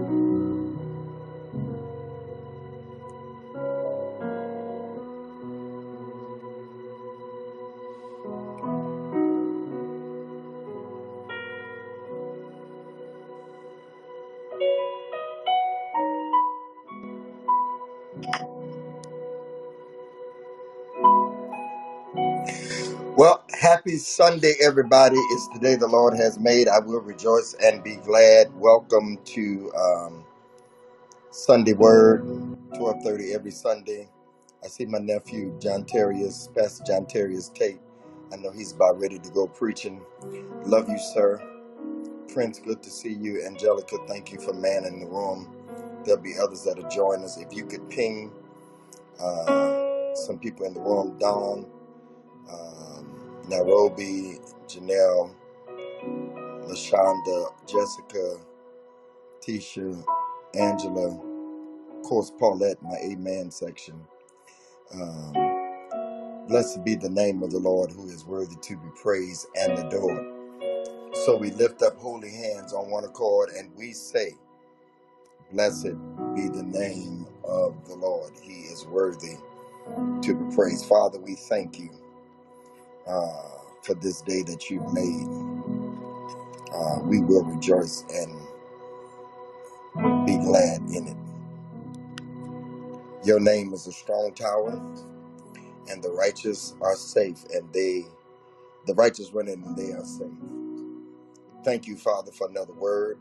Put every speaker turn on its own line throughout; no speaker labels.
Well, happy Sunday, everybody. It's the day the Lord has made. I will rejoice and be glad. Welcome to um, Sunday Word, 1230 every Sunday. I see my nephew, John Terrius, Pastor John Terrius Tate. I know he's about ready to go preaching. Love you, sir. Prince, good to see you. Angelica, thank you for manning the room. There'll be others that'll join us. If you could ping uh, some people in the room, Dawn, um, Nairobi, Janelle, LaShonda, Jessica, Tisha, Angela, of course, Paulette, my Amen section. Um, blessed be the name of the Lord who is worthy to be praised and adored. So we lift up holy hands on one accord and we say, Blessed be the name of the Lord. He is worthy to be praised. Father, we thank you uh, for this day that you've made. Uh, we will rejoice and be glad in it. Your name is a strong tower, and the righteous are safe, and they, the righteous run in and they are safe. Thank you, Father, for another word.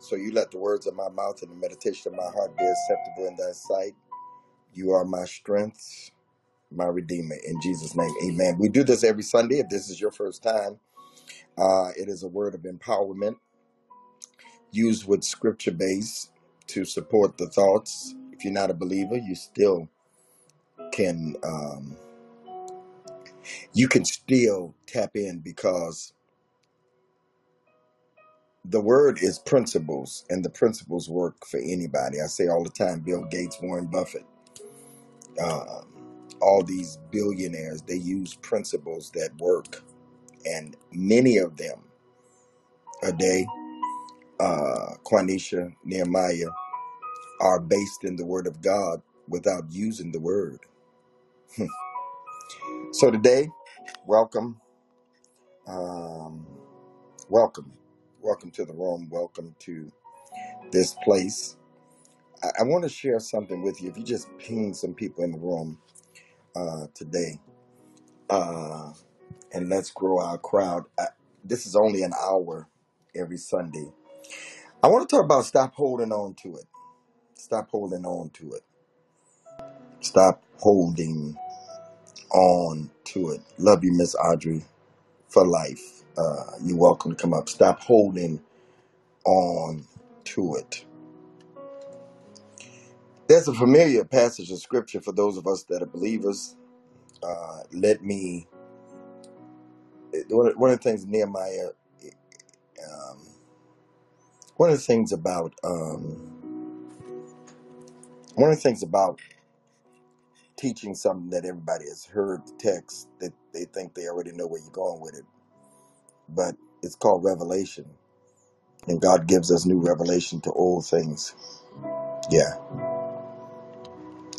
So you let the words of my mouth and the meditation of my heart be acceptable in thy sight. You are my strength, my redeemer. In Jesus' name, amen. We do this every Sunday. If this is your first time, uh, it is a word of empowerment used with scripture base to support the thoughts. If you're not a believer, you still can um, you can still tap in because the word is principles, and the principles work for anybody. I say all the time, Bill Gates, Warren Buffett, um, all these billionaires, they use principles that work, and many of them a day, uh, Quanisha, Nehemiah, are based in the Word of God without using the Word. so today, welcome, um, welcome, welcome to the room. Welcome to this place. I, I want to share something with you. If you just ping some people in the room uh, today, uh, and let's grow our crowd. I, this is only an hour every Sunday. I want to talk about stop holding on to it. Stop holding on to it. Stop holding on to it. Love you, Miss Audrey, for life. Uh, you're welcome to come up. Stop holding on to it. There's a familiar passage of scripture for those of us that are believers. Uh, let me. One of one of the things Nehemiah. Um, one of the things about um, one of the things about teaching something that everybody has heard the text that they think they already know where you're going with it, but it's called revelation, and God gives us new revelation to old things. Yeah,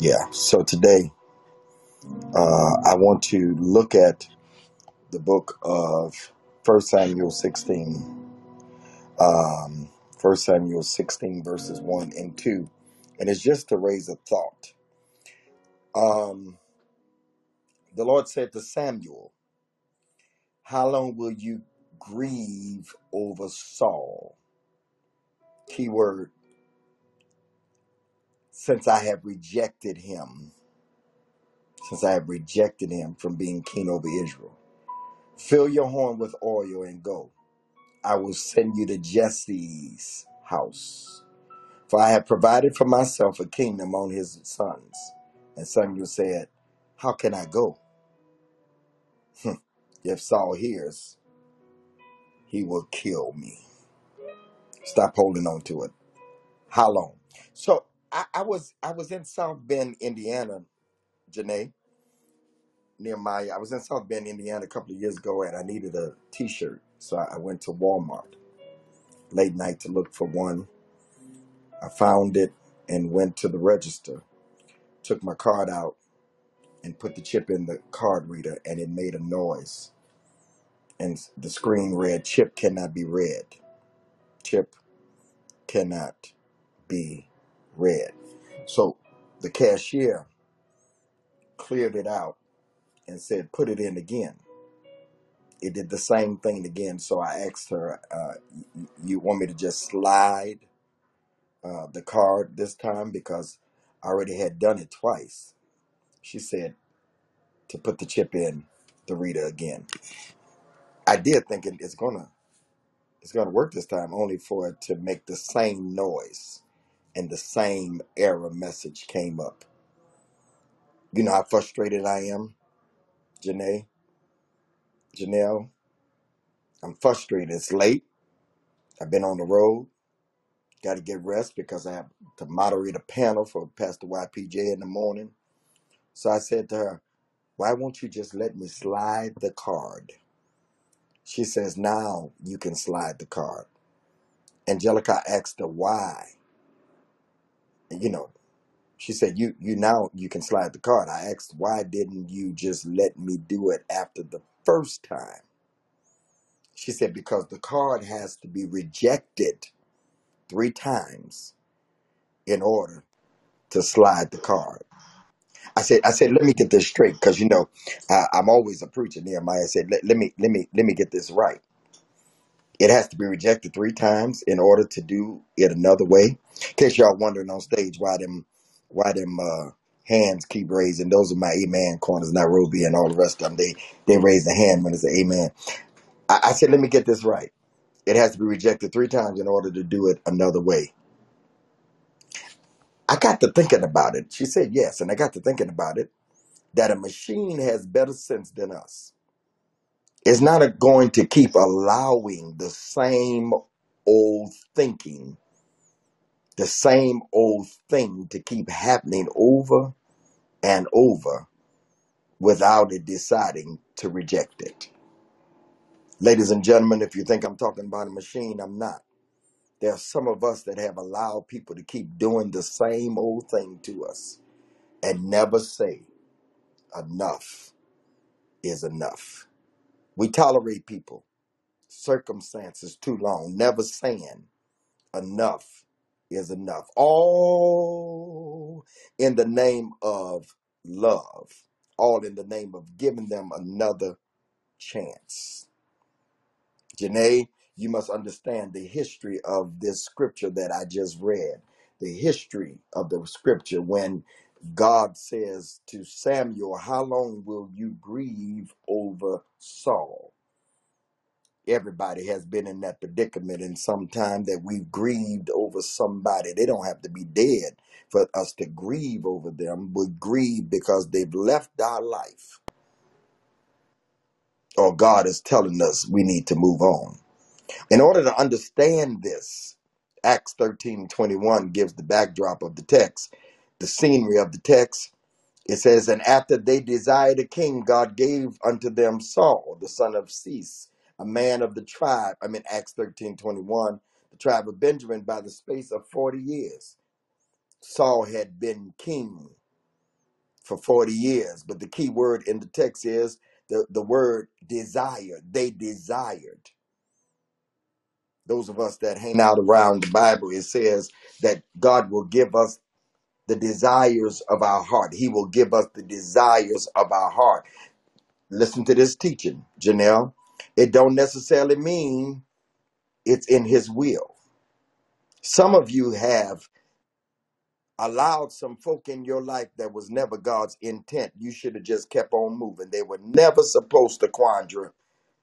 yeah. So today, uh, I want to look at the book of First Samuel 16. Um, 1 Samuel 16 verses 1 and 2. And it's just to raise a thought. Um, the Lord said to Samuel, How long will you grieve over Saul? Keyword, since I have rejected him, since I have rejected him from being king over Israel. Fill your horn with oil and go. I will send you to Jesse's house. For I have provided for myself a kingdom on his sons. And Samuel said, How can I go? Hmm. if Saul hears, he will kill me. Stop holding on to it. How long? So I, I was I was in South Bend, Indiana, Janae, Nehemiah. I was in South Bend, Indiana a couple of years ago and I needed a t shirt. So I I went to Walmart late night to look for one. I found it and went to the register, took my card out, and put the chip in the card reader, and it made a noise. And the screen read, Chip cannot be read. Chip cannot be read. So the cashier cleared it out and said, Put it in again. It did the same thing again. So I asked her, uh, You want me to just slide uh, the card this time? Because I already had done it twice. She said, To put the chip in the reader again. I did thinking it's gonna it's gonna work this time, only for it to make the same noise and the same error message came up. You know how frustrated I am, Janae, Janelle. I'm frustrated. It's late. I've been on the road. Got to get rest because I have to moderate a panel for Pastor YPJ in the morning. So I said to her, Why won't you just let me slide the card? She says, Now you can slide the card. Angelica asked her why. You know, she said, You you now you can slide the card. I asked, Why didn't you just let me do it after the first time? She said, Because the card has to be rejected three times in order to slide the card. I said, I said, let me get this straight, because you know, I, I'm always a preacher. Nehemiah said, let, let me, let me, let me get this right. It has to be rejected three times in order to do it another way. In case y'all wondering on stage why them, why them uh, hands keep raising. Those are my amen corners, Nairobi and all the rest of them. They they raise the hand when it's an amen. I, I said, let me get this right. It has to be rejected three times in order to do it another way. I got to thinking about it. She said yes, and I got to thinking about it. That a machine has better sense than us. It's not a- going to keep allowing the same old thinking, the same old thing to keep happening over and over without it deciding to reject it. Ladies and gentlemen, if you think I'm talking about a machine, I'm not. There are some of us that have allowed people to keep doing the same old thing to us and never say enough is enough. We tolerate people, circumstances too long, never saying enough is enough. All in the name of love, all in the name of giving them another chance. Janae, you must understand the history of this scripture that I just read. The history of the scripture when God says to Samuel, How long will you grieve over Saul? Everybody has been in that predicament in some time that we've grieved over somebody. They don't have to be dead for us to grieve over them. We grieve because they've left our life, or God is telling us we need to move on. In order to understand this, Acts 13 21 gives the backdrop of the text, the scenery of the text. It says, And after they desired a king, God gave unto them Saul, the son of Cis, a man of the tribe. I mean, Acts 13 21, the tribe of Benjamin, by the space of 40 years. Saul had been king for 40 years, but the key word in the text is the, the word desire. They desired. those of us that hang out around the Bible, it says that God will give us the desires of our heart. He will give us the desires of our heart. Listen to this teaching, Janelle. It don't necessarily mean it's in his will. Some of you have allowed some folk in your life that was never God's intent. You should have just kept on moving. They were never supposed to Quandra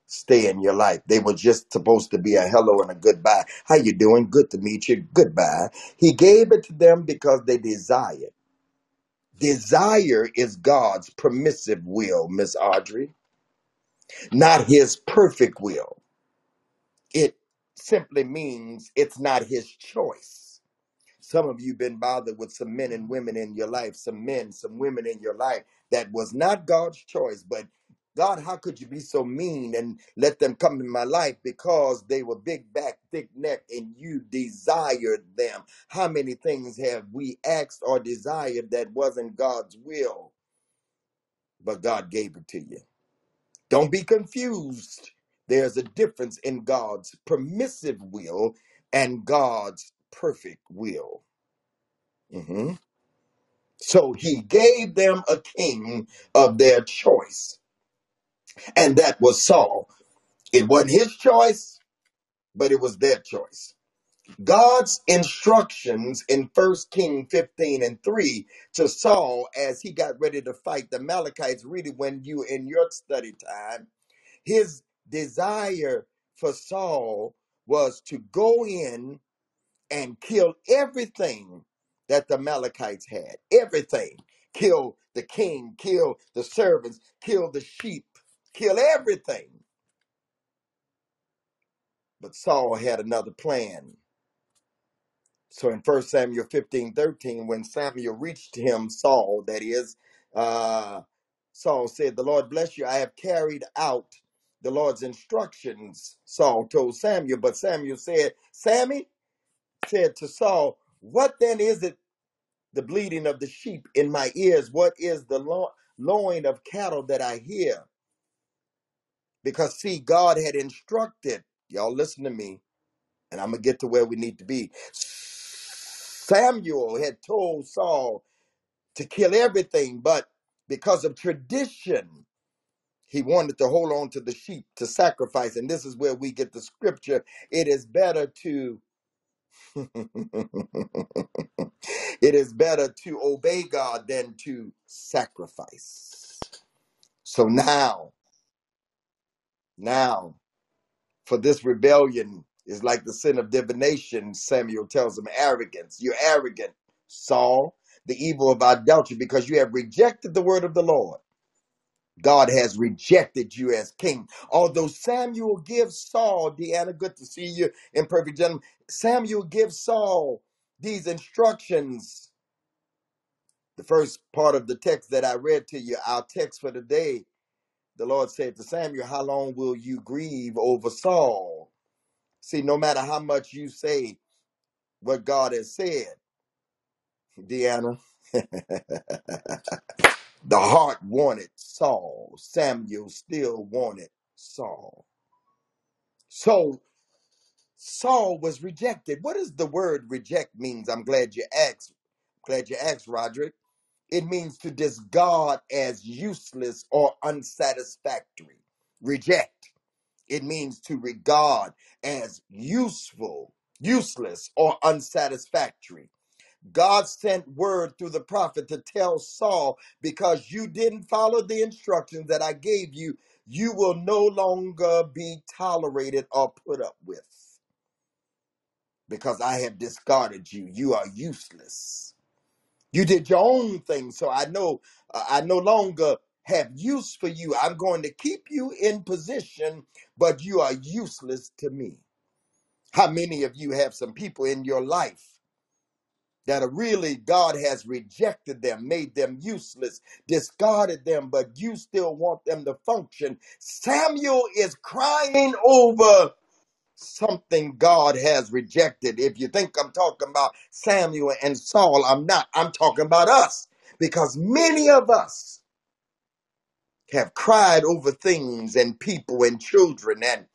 stay in your life. They were just supposed to be a hello and a goodbye. How you doing? Good to meet you. Goodbye. He gave it to them because they desired. Desire is God's permissive will, Miss Audrey, not his perfect will. It simply means it's not his choice. Some of you been bothered with some men and women in your life, some men, some women in your life that was not God's choice, but God, how could you be so mean and let them come in my life because they were big back, thick neck, and you desired them? How many things have we asked or desired that wasn't God's will, but God gave it to you? Don't be confused. There's a difference in God's permissive will and God's perfect will. Mhm. So he gave them a king of their choice, and that was Saul. It wasn't his choice, but it was their choice. God's instructions in First King 15 and 3 to Saul as he got ready to fight the Amalekites, really when you in your study time, his desire for Saul was to go in and kill everything that the Amalekites had. Everything. Kill the king, kill the servants, kill the sheep, kill everything. But Saul had another plan. So in First Samuel 15 13, when Samuel reached him, Saul, that is, uh, Saul said, The Lord bless you. I have carried out the Lord's instructions, Saul told Samuel. But Samuel said, Sammy said to Saul, What then is it, the bleating of the sheep in my ears? What is the lo- lowing of cattle that I hear? Because see, God had instructed, y'all listen to me, and I'm going to get to where we need to be. Samuel had told Saul to kill everything, but because of tradition, he wanted to hold on to the sheep to sacrifice. And this is where we get the scripture. It is better to it is better to obey God than to sacrifice. So now, now, for this rebellion is like the sin of divination, Samuel tells him, arrogance. You're arrogant, Saul, the evil of idolatry, because you have rejected the word of the Lord. God has rejected you as king. Although Samuel gives Saul, Deanna, good to see you in perfect gentleman. Samuel gives Saul these instructions. The first part of the text that I read to you, our text for today, the Lord said to Samuel, How long will you grieve over Saul? See, no matter how much you say what God has said, Deanna, the heart wanted Saul. Samuel still wanted Saul. So Saul was rejected. What does the word reject means? I'm glad you asked. Glad you asked, Roderick. It means to discard as useless or unsatisfactory. Reject. It means to regard as useful, useless, or unsatisfactory. God sent word through the prophet to tell Saul, because you didn't follow the instructions that I gave you, you will no longer be tolerated or put up with because I have discarded you. You are useless. You did your own thing, so I know uh, I no longer have use for you. I'm going to keep you in position, but you are useless to me. How many of you have some people in your life that are really God has rejected them, made them useless, discarded them, but you still want them to function? Samuel is crying over something God has rejected. If you think I'm talking about Samuel and Saul, I'm not. I'm talking about us because many of us have cried over things and people and children and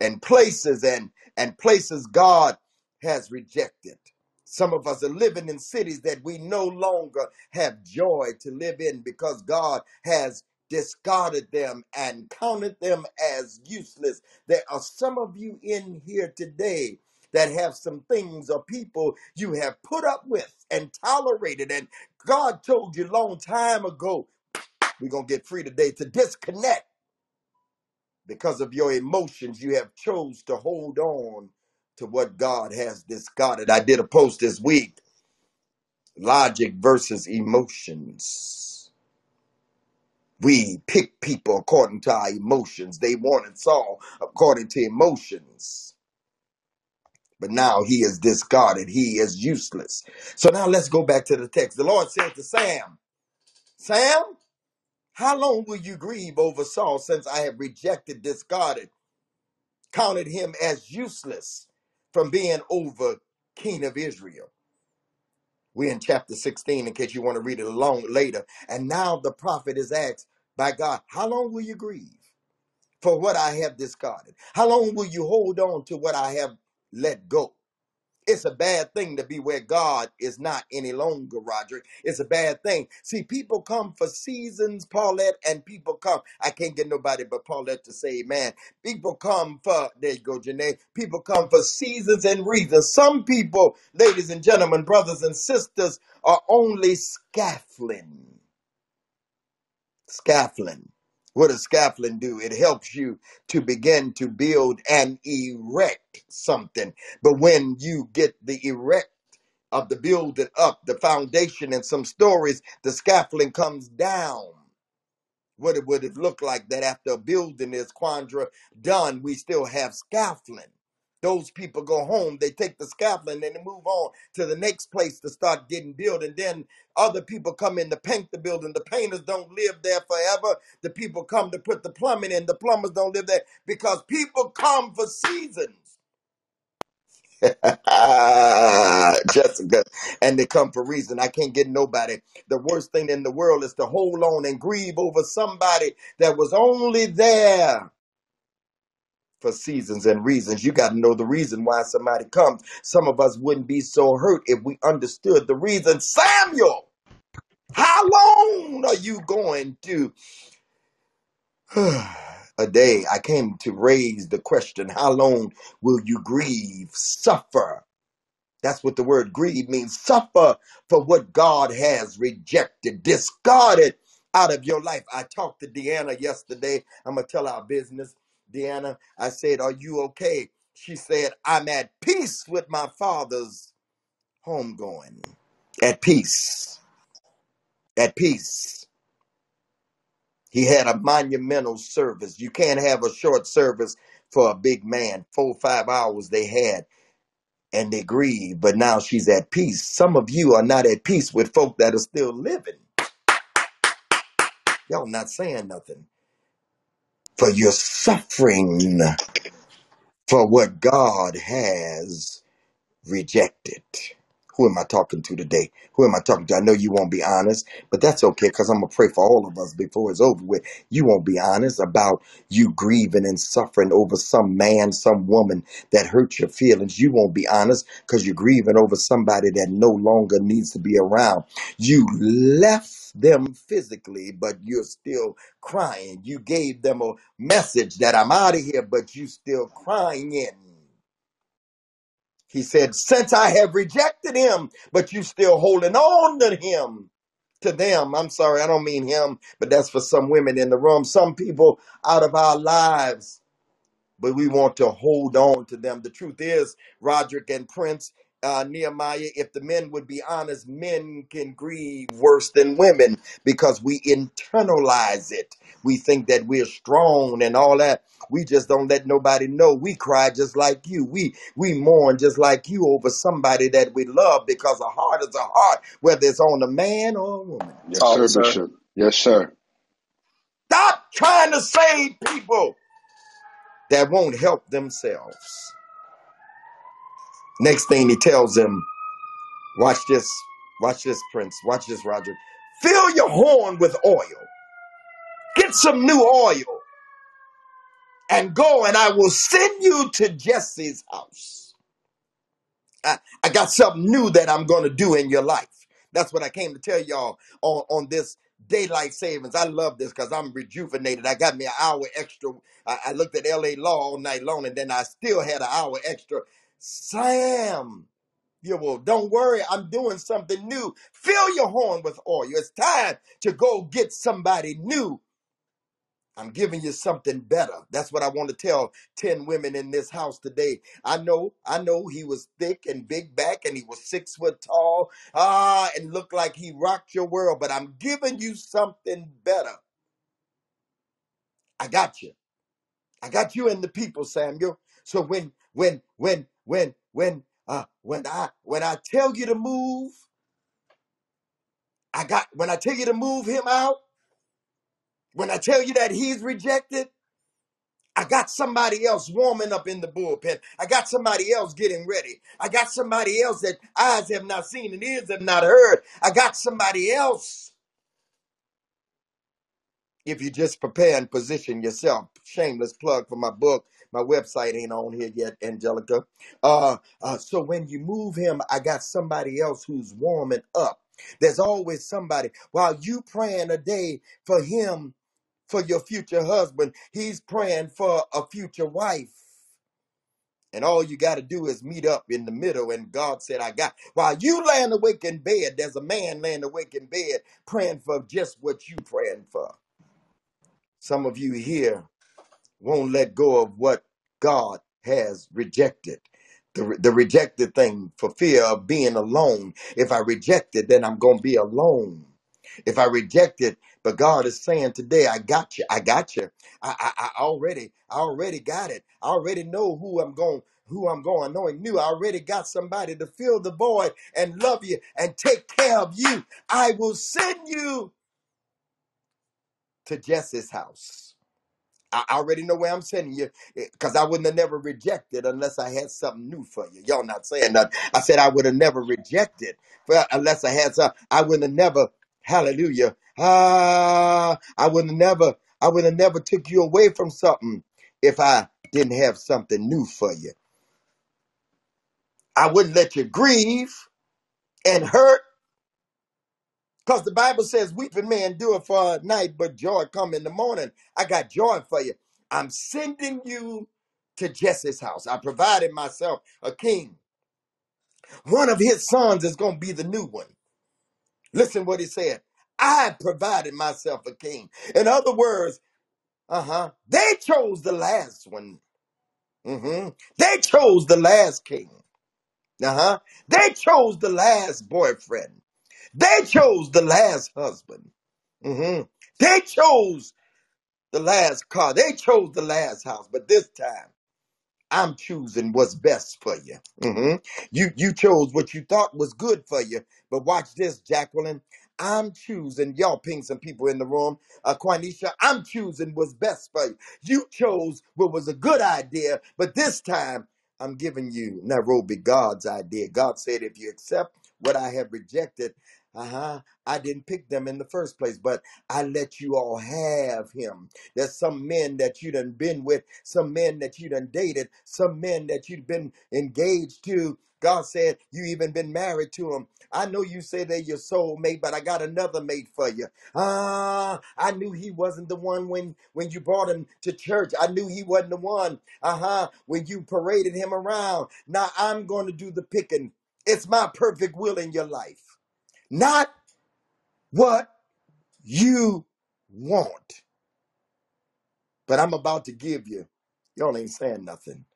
and places and and places God has rejected. Some of us are living in cities that we no longer have joy to live in because God has discarded them and counted them as useless. There are some of you in here today that have some things or people you have put up with and tolerated and God told you long time ago we're going to get free today to disconnect because of your emotions. You have chose to hold on to what God has discarded. I did a post this week, logic versus emotions. We pick people according to our emotions. They wanted Saul according to emotions. But now he is discarded. He is useless. So now let's go back to the text. The Lord said to Sam, Sam, How long will you grieve over Saul since I have rejected, discarded, counted him as useless from being over king of Israel? We're in chapter 16 in case you want to read it along later. And now the prophet is asked by God, How long will you grieve for what I have discarded? How long will you hold on to what I have let go? It's a bad thing to be where God is not any longer, Roderick. It's a bad thing. See, people come for seasons, Paulette, and people come. I can't get nobody but Paulette to say amen. People come for, there you go, Janae. People come for seasons and reasons. Some people, ladies and gentlemen, brothers and sisters, are only scaffolding. Scaffolding. What does scaffolding do? It helps you to begin to build and erect something. But when you get the erect of the building up, the foundation, and some stories, the scaffolding comes down. What it would have looked like that after a building is Quandra done, we still have scaffolding. Those people go home, they take the scaffolding and they move on to the next place to start getting built. And then other people come in to paint the building. The painters don't live there forever. The people come to put the plumbing in. The plumbers don't live there because people come for seasons. Jessica, and they come for reason. I can't get nobody. The worst thing in the world is to hold on and grieve over somebody that was only there for seasons and reasons. You got to know the reason why somebody comes. Some of us wouldn't be so hurt if we understood the reason. Samuel, how long are you going to? a day I came to raise the question how long will you grieve, suffer? That's what the word grieve means. Suffer for what God has rejected, discarded out of your life. I talked to Deanna yesterday. I'm going to tell our business. Deanna, I said, Are you okay? She said, I'm at peace with my father's homegoing. At peace. At peace. He had a monumental service. You can't have a short service for a big man. Four, five hours they had and they grieve, but now she's at peace. Some of you are not at peace with folk that are still living. Y'all not saying nothing. For you're suffering for what God has rejected. Who am I talking to today? Who am I talking to? I know you won't be honest, but that's okay because I'm going to pray for all of us before it's over with. You won't be honest about you grieving and suffering over some man, some woman that hurt your feelings. You won't be honest because you're grieving over somebody that no longer needs to be around. You left them physically, but you're still crying. You gave them a message that I'm out of here, but you still crying. He said, Since I have rejected him, but you still holding on to him, to them. I'm sorry, I don't mean him, but that's for some women in the room, some people out of our lives but we want to hold on to them. The truth is, Roderick and Prince, uh, Nehemiah, if the men would be honest, men can grieve worse than women because we internalize it. We think that we're strong and all that. We just don't let nobody know. We cry just like you. We we mourn just like you over somebody that we love because a heart is a heart, whether it's on a man or a woman.
Yes,
Talk,
sir,
sir.
Bishop. Yes, sir.
Stop trying to save people that won't help themselves. Next thing he tells him, watch this, watch this, Prince, watch this, Roger. Fill your horn with oil. Get some new oil and go, and I will send you to Jesse's house. I, I got something new that I'm going to do in your life. That's what I came to tell y'all on, on this daylight savings. I love this because I'm rejuvenated. I got me an hour extra. I, I looked at LA Law all night long, and then I still had an hour extra. Sam, Yeah, well, don't worry. I'm doing something new. Fill your horn with oil. It's time to go get somebody new. I'm giving you something better. That's what I want to tell 10 women in this house today. I know, I know he was thick and big back and he was six foot tall. Ah, and looked like he rocked your world, but I'm giving you something better. I got you. I got you and the people, Samuel. So when, when, when, when, when, uh, when I, when I tell you to move, I got when I tell you to move him out, When I tell you that he's rejected, I got somebody else warming up in the bullpen. I got somebody else getting ready. I got somebody else that eyes have not seen and ears have not heard. I got somebody else. If you just prepare and position yourself, shameless plug for my book. My website ain't on here yet, Angelica. Uh, uh, so when you move him, I got somebody else who's warming up. There's always somebody. While you praying a day for him for your future husband. He's praying for a future wife. And all you got to do is meet up in the middle. And God said, I got. While you laying awake in bed, there's a man laying awake in bed praying for just what you praying for. Some of you here won't let go of what God has rejected. The, the rejected thing for fear of being alone. If I reject it, then I'm going to be alone. If I reject it, but God is saying today, I got you. I got you. I, I, I already, I already got it. I already know who I'm going, who I'm going. Knowing you, I already got somebody to fill the void and love you and take care of you. I will send you to Jesse's house. I already know where I'm sending you because I wouldn't have never rejected unless I had something new for you. Y'all not saying that. I said I would have never rejected for, unless I had some. I wouldn't have never, hallelujah. Ah, I would have never, I would have never took you away from something if I didn't have something new for you. I wouldn't let you grieve and hurt Because the Bible says, weeping may endure for a night, but joy come in the morning. I got joy for you. I'm sending you to Jesse's house. I provided myself a king. One of his sons is going to be the new one. Listen what he said. I provided myself a king. In other words, uh-huh, they chose the last one. Mm hmm. They chose the last king. Uh-huh. They chose the last boyfriend. They chose the last husband. hmm They chose the last car. They chose the last house. But this time, I'm choosing what's best for you. hmm You you chose what you thought was good for you. But watch this, Jacqueline. I'm choosing. Y'all ping some people in the room. Uh, Quanisha, I'm choosing what's best for you. You chose what was a good idea, but this time I'm giving you Nairobi God's idea. God said, if you accept what I have rejected, uh huh, I didn't pick them in the first place, but I let you all have him. There's some men that you done been with, some men that you done dated, some men that you've been engaged to. God said you even been married to them. I know you say they're your soul mate, but I got another mate for you. Ah, I knew he wasn't the one when when you brought him to church. I knew he wasn't the one. Uh-huh. When you paraded him around. Now I'm going to do the picking. It's my perfect will in your life. Not what you want. But I'm about to give you. Y'all ain't saying nothing.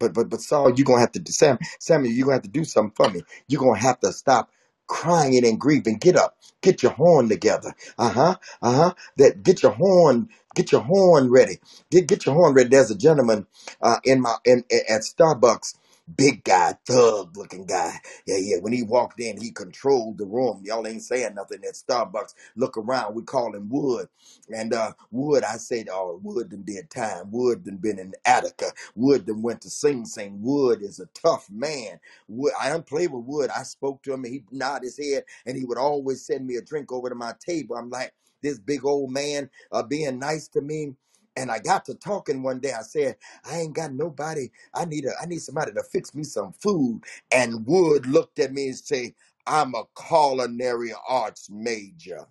But but but Saul, you're gonna have to Sam Samuel, you're gonna have to do something for me. You're gonna have to stop crying and grieving. Get up, get your horn together. Uh-huh. Uh-huh. That get your horn, get your horn ready. Get get your horn ready. There's a gentleman uh in my in, in at Starbucks. Big guy, thug looking guy. Yeah, yeah. When he walked in, he controlled the room. Y'all ain't saying nothing at Starbucks. Look around. We call him Wood. And uh, Wood, I said, oh, Wood done did time. Wood done been in Attica. Wood done went to Sing Sing. Wood is a tough man. Wood, I don't play with Wood. I spoke to him and he nodded his head and he would always send me a drink over to my table. I'm like, this big old man uh, being nice to me. And I got to talking one day. I said, I ain't got nobody. I need a I need somebody to fix me some food. And Wood looked at me and say, I'm a culinary arts major.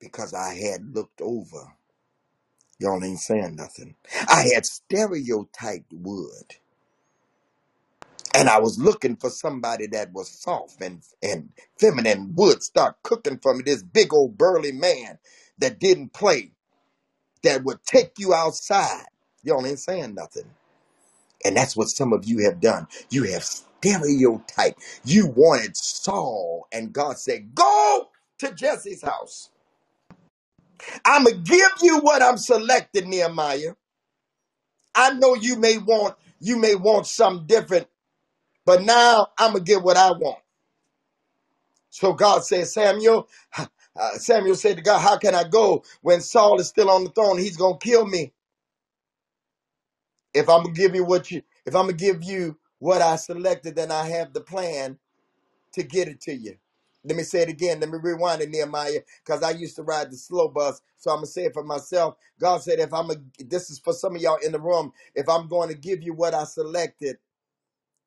because I had looked over. Y'all ain't saying nothing. I had stereotyped Wood, and I was looking for somebody that was soft and and feminine. Would start cooking for me. This big old burly man that didn't play, that would take you outside. Y'all ain't saying nothing. And that's what some of you have done. You have stereotyped. You wanted Saul, and God said, "Go to Jesse's house." I'm gonna give you what I'm selecting, Nehemiah. I know you may want you may want something different, but now I'm gonna get what I want. So God said, Samuel, uh, Samuel said to God, How can I go when Saul is still on the throne? He's going to kill me if I'm going to give you what you, if I'm going to give you what I selected, then I have the plan to get it to you. Let me say it again. Let me rewind it, Nehemiah, because I used to ride the slow bus. So I'm gonna say it for myself. God said, if I'm a, this is for some of y'all in the room. If I'm going to give you what I selected,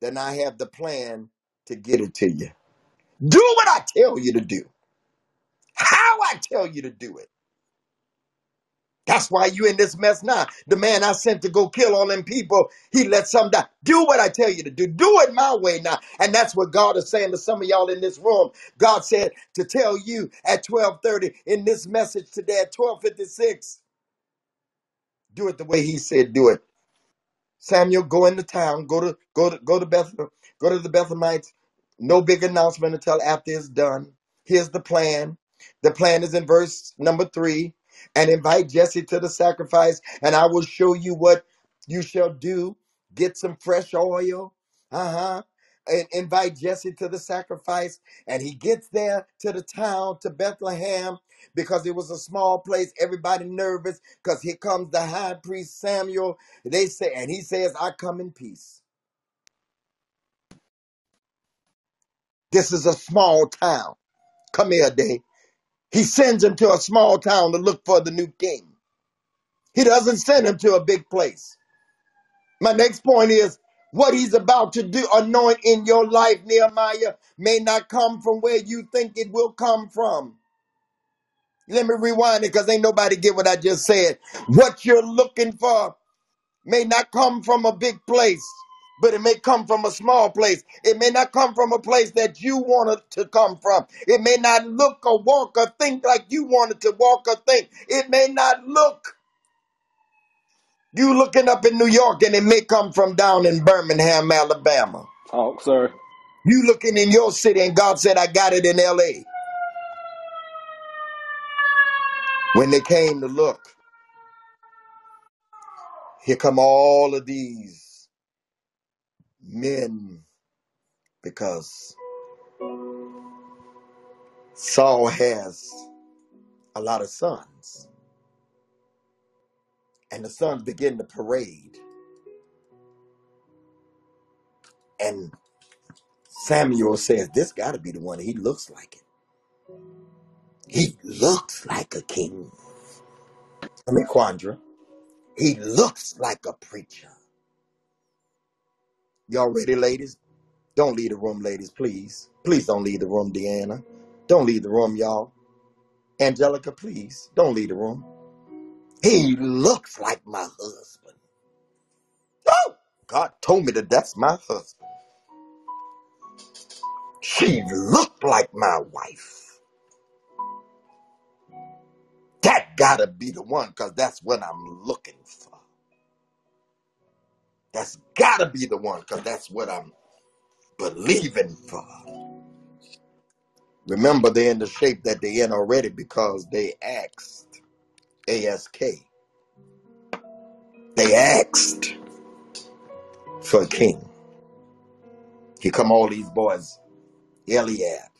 then I have the plan to get it to you. Do what I tell you to do. How I tell you to do it. That's why you in this mess now. The man I sent to go kill all them people, he let some die. Do what I tell you to do. Do it my way now. And that's what God is saying to some of y'all in this room. God said to tell you at 1230 in this message today at 1256, do it the way he said do it. Samuel, go into town. Go to go to go to Beth. Go to the Bethlehemites. No big announcement until after it's done. Here's the plan. The plan is in verse number three. And invite Jesse to the sacrifice, and I will show you what you shall do. Get some fresh oil. Uh-huh. And invite Jesse to the sacrifice. And he gets there to the town, to Bethlehem, because it was a small place. Everybody nervous because here comes the high priest Samuel they say, and he says, I come in peace. This is a small town. Come here, day. He sends him to a small town to look for the new king. He doesn't send him to a big place. My next point is what he's about to do, anoint in your life, Nehemiah, may not come from where you think it will come from. Let me rewind it because ain't nobody get what I just said. What you're looking for may not come from a big place. but it may come from a small place. It may not come from a place that you want it to come from. It may not look or walk or think like you wanted to walk or think. It may not look. You looking up in New York and it may come from down in Birmingham, Alabama.
Talk, sir.
You looking in your city and God said, I got it in LA. When they came to look, here come all of these men because Saul has a lot of sons. And the sons begin to parade. And Samuel says, This got to be the one. He looks like it. He looks like a king. I mean, Quandra. He looks like a preacher. Y'all ready, ladies? Don't leave the room, ladies, please. Please don't leave the room, Deanna. Don't leave the room, y'all. Angelica, please don't leave the room. He looks like my husband. Oh, God told me that that's my husband. She looked like my wife. Gotta be the one, because that's what I'm looking for. That's gotta be the one, because that's what I'm believing for. Remember, they're in the shape that they're in already because they asked. ASK. They asked for a king. Here come all these boys. Eliab.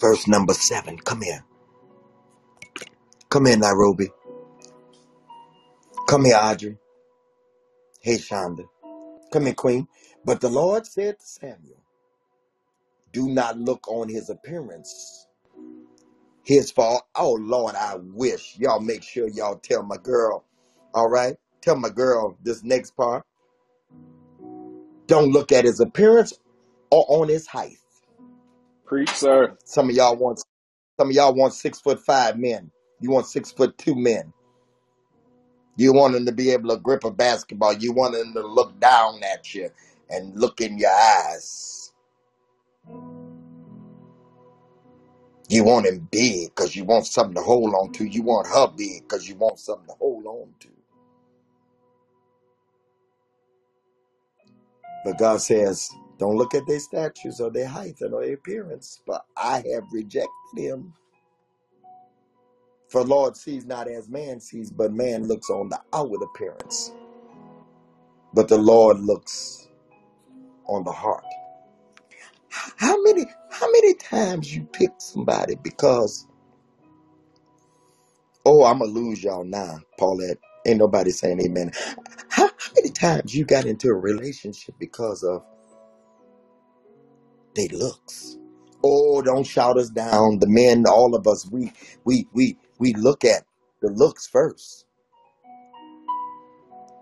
Verse number seven. Come here. Come here, Nairobi. Come here, Audrey. Hey, Shonda. Come here, Queen. But the Lord said to Samuel, Do not look on his appearance, his fault. Oh, Lord, I wish. Y'all make sure y'all tell my girl. All right? Tell my girl this next part. Don't look at his appearance or on his height.
Preach, sir.
Some of y'all want some of y'all want six foot five men. You want six foot two men. You want them to be able to grip a basketball. You want them to look down at you and look in your eyes. You want him big because you want something to hold on to. You want her big because you want something to hold on to. But God says, don't look at their statues or their height or their appearance, but I have rejected him. For Lord sees not as man sees, but man looks on the outward appearance. But the Lord looks on the heart. How many how many times you pick somebody because oh I'm gonna lose y'all now, Paulette. Ain't nobody saying amen. How, how many times you got into a relationship because of they looks? Oh, don't shout us down. The men, all of us, we we we we look at the looks first.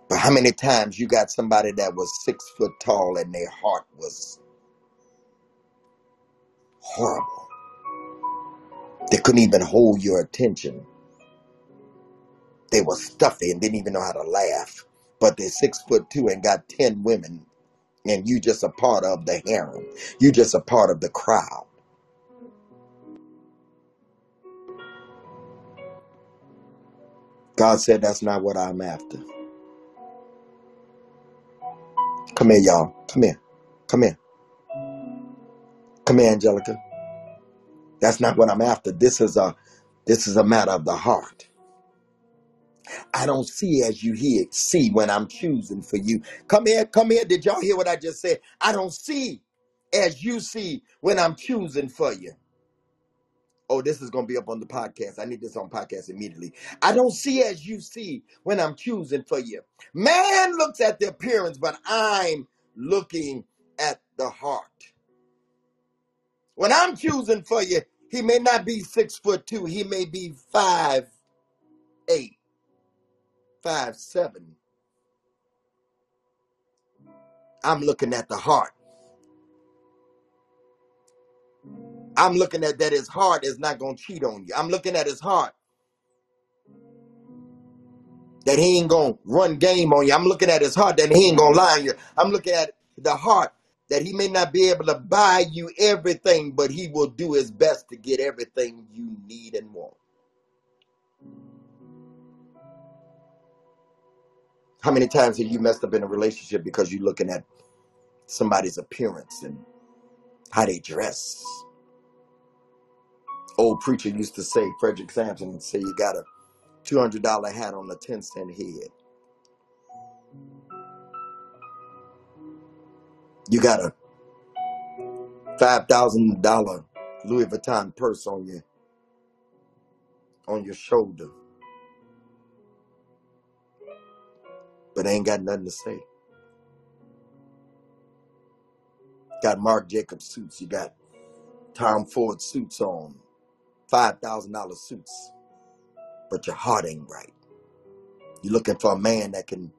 But how many times you got somebody that was six foot tall and their heart was horrible? They couldn't even hold your attention. They were stuffy and didn't even know how to laugh. But they're six foot two and got ten women, and you just a part of the harem. You just a part of the crowd. God said that's not what I'm after. Come here, y'all. Come here. Come here. Come here, Angelica. That's not what I'm after. This is a this is a matter of the heart. I don't see as you hear see when I'm choosing for you. Come here, come here. Did y'all hear what I just said? I don't see as you see when I'm choosing for you. Oh, this is gonna be up on the podcast. I need this on podcast immediately. I don't see as you see when I'm choosing for you. Man looks at the appearance, but I'm looking at the heart. When I'm choosing for you, he may not be six foot two. He may be five eight, five seven. I'm looking at the heart. I'm looking at that his heart is not gonna cheat on you. I'm looking at his heart that he ain't gonna run game on you. I'm looking at his heart that he ain't gonna lie on you. I'm looking at the heart that he may not be able to buy you everything, but he will do his best to get everything you need and want. How many times have you messed up in a relationship because you're looking at somebody's appearance and how they dress? Old preacher used to say, Frederick Sampson, say you got a $200 hat on a 10 cent head. You got a $5,000 Louis Vuitton purse on your on your shoulder, but ain't got nothing to say. Got Marc Jacobs suits, you got Tom Ford suits on, $5,000 suits, but your heart ain't right. You're looking for a man that can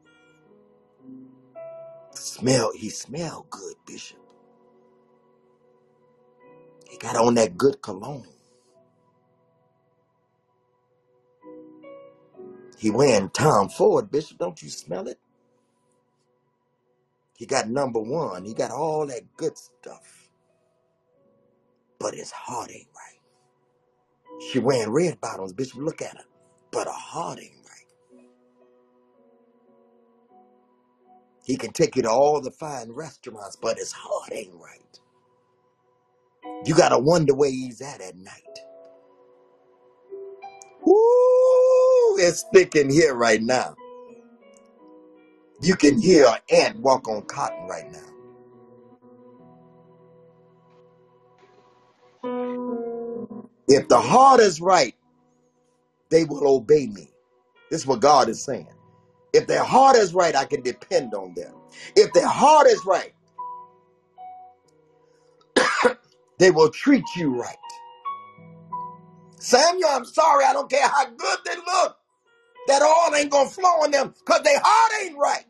smell, he smell good, Bishop. He got on that good cologne. He wearing Tom Ford, Bishop. Don't you smell it? He got number one. He got all that good stuff, but his heart ain't right. She wearing red bottoms, bitch. Look at her, but her heart ain't right. He can take you to all the fine restaurants, but his heart ain't right. You gotta wonder where he's at at night. Ooh, it's thick in here right now. You can hear an ant walk on cotton right now. If the heart is right, they will obey me. This is what God is saying. If their heart is right, I can depend on them. If their heart is right, they will treat you right. Samuel, I'm sorry, I don't care how good they look. That oil ain't gonna flow on them because their heart ain't right.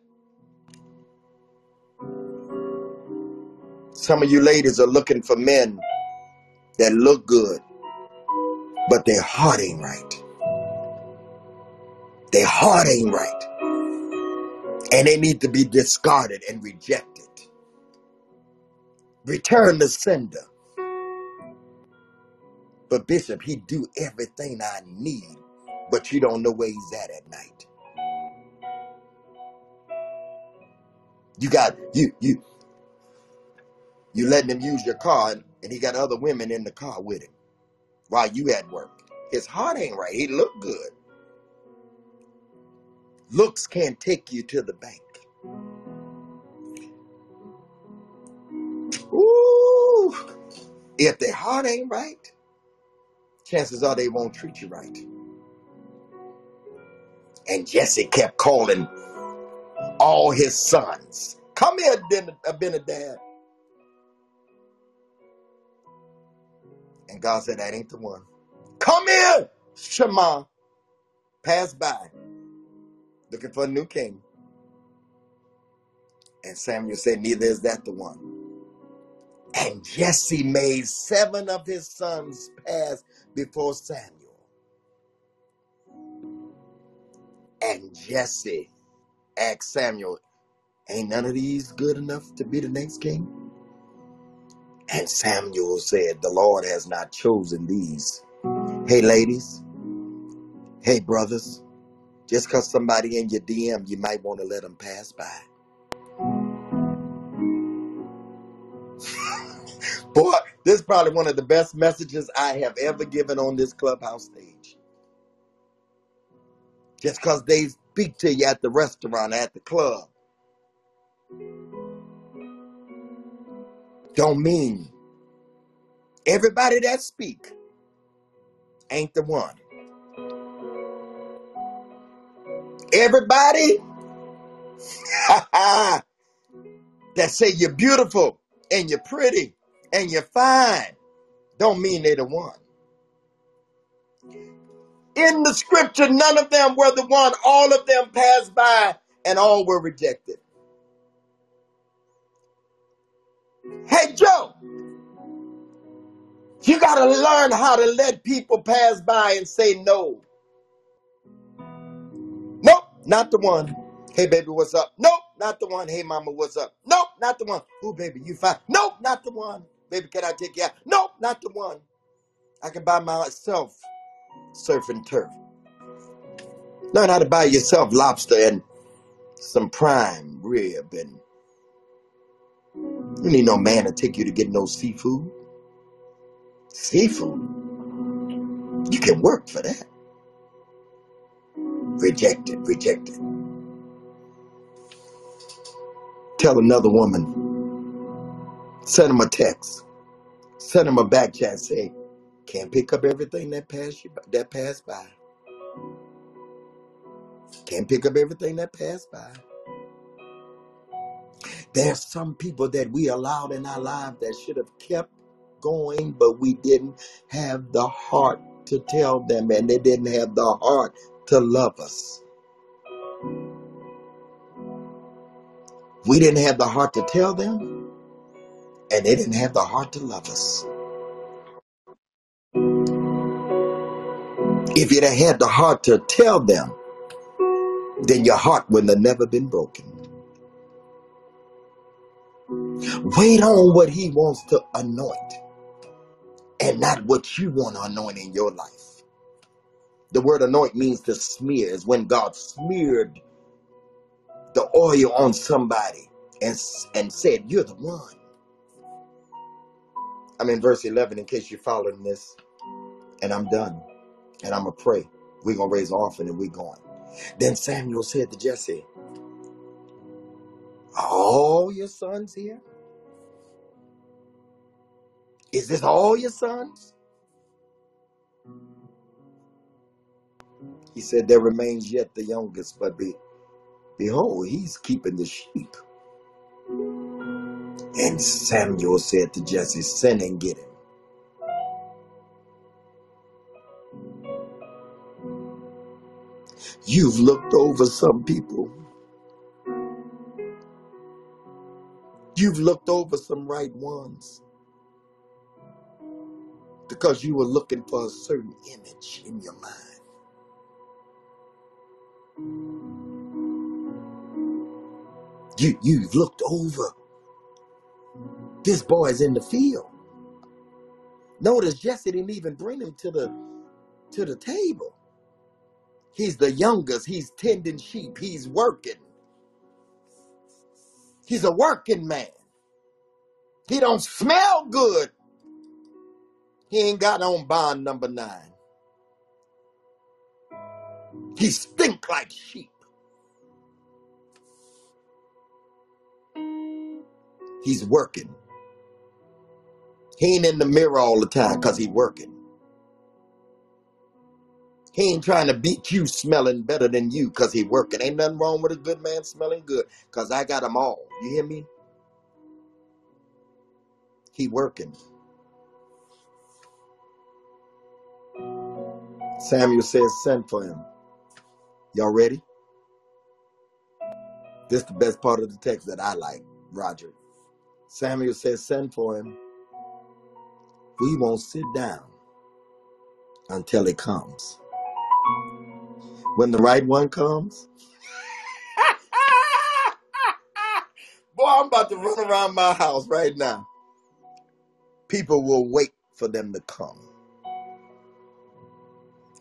Some of you ladies are looking for men that look good, but their heart ain't right. Their heart ain't right. And they need to be discarded and rejected. Return the sender. But Bishop, he do everything I need, but you don't know where he's at at night. You got you you you letting him use your car, and, he got other women in the car with him while you at work. His heart ain't right. He look good. Looks can't take you to the bank. Ooh, If their heart ain't right, chances are they won't treat you right. And Jesse kept calling all his sons. Come here, Ben- uh, Abinadab. And God said, That ain't the one. Come here, Shammah. Pass by, looking for a new king. And Samuel said, Neither is that the one. And Jesse made seven of his sons pass before Samuel. And Jesse asked Samuel, Ain't none of these good enough to be the next king? And Samuel said, The Lord has not chosen these. Hey, ladies. Hey, brothers. Just because somebody in your DM, you might want to let them pass by. Boy, this is probably one of the best messages I have ever given on this clubhouse stage. Just because they speak to you at the restaurant, at the club, don't mean everybody that speak ain't the one. Everybody that say you're beautiful and you're pretty and you're fine don't mean they're the one. In the scripture, none of them were the one. All of them passed by and all were rejected. Hey, Joe, you got to learn how to let people pass by and say no. Nope, not the one. Hey, baby, what's up? Nope, not the one. Hey, mama, what's up? Nope, not the one. Ooh, baby, you fine? Nope, not the one. Baby, can I take you out? Nope, not the one. I can buy myself surf and turf. Learn how to buy yourself lobster and some prime rib. And you need no man to take you to get no seafood. Seafood, you can work for that. Rejected, rejected. Tell another woman, send him a text, send him a back chat, say, can't pick up everything that passed you that passed by. Can't pick up everything that passed by. There's some people that we allowed in our lives that should have kept going, but we didn't have the heart to tell them, and they didn't have the heart to love us. We didn't have the heart to tell them, and they didn't have the heart to love us. If you'd have had the heart to tell them, then your heart would have never been broken. Wait on what he wants to anoint and not what you want to anoint in your life. The word anoint means to smear. Is when God smeared the oil on somebody and, and said, You're the one. I'm in verse 11 in case you're following this, and I'm done. And I'm going to pray. We're going to raise an offering and we're going. Then Samuel said to Jesse, all your sons here? Is this all your sons? He said, There remains yet the youngest, but be, behold, he's keeping the sheep. And Samuel said to Jesse, Send and get him. You've looked over some people. You've looked over some right ones because you were looking for a certain image in your mind. You you've looked over. This boy's in the field. Notice Jesse didn't even bring him to the to the table. He's the youngest. He's tending sheep. He's working. He's a working man. He don't smell good. He ain't got on bond number nine. He stink like sheep. He's working. He ain't in the mirror all the time because he working. He ain't trying to beat you smelling better than you because he working. Ain't nothing wrong with a good man smelling good because I got them all. You hear me? He working. Samuel says, send for him. Y'all ready? This is the best part of the text that I like, Roger. Samuel says, send for him. We won't sit down until he comes. When the right one comes, boy, I'm about to run around my house right now. People will wait for them to come.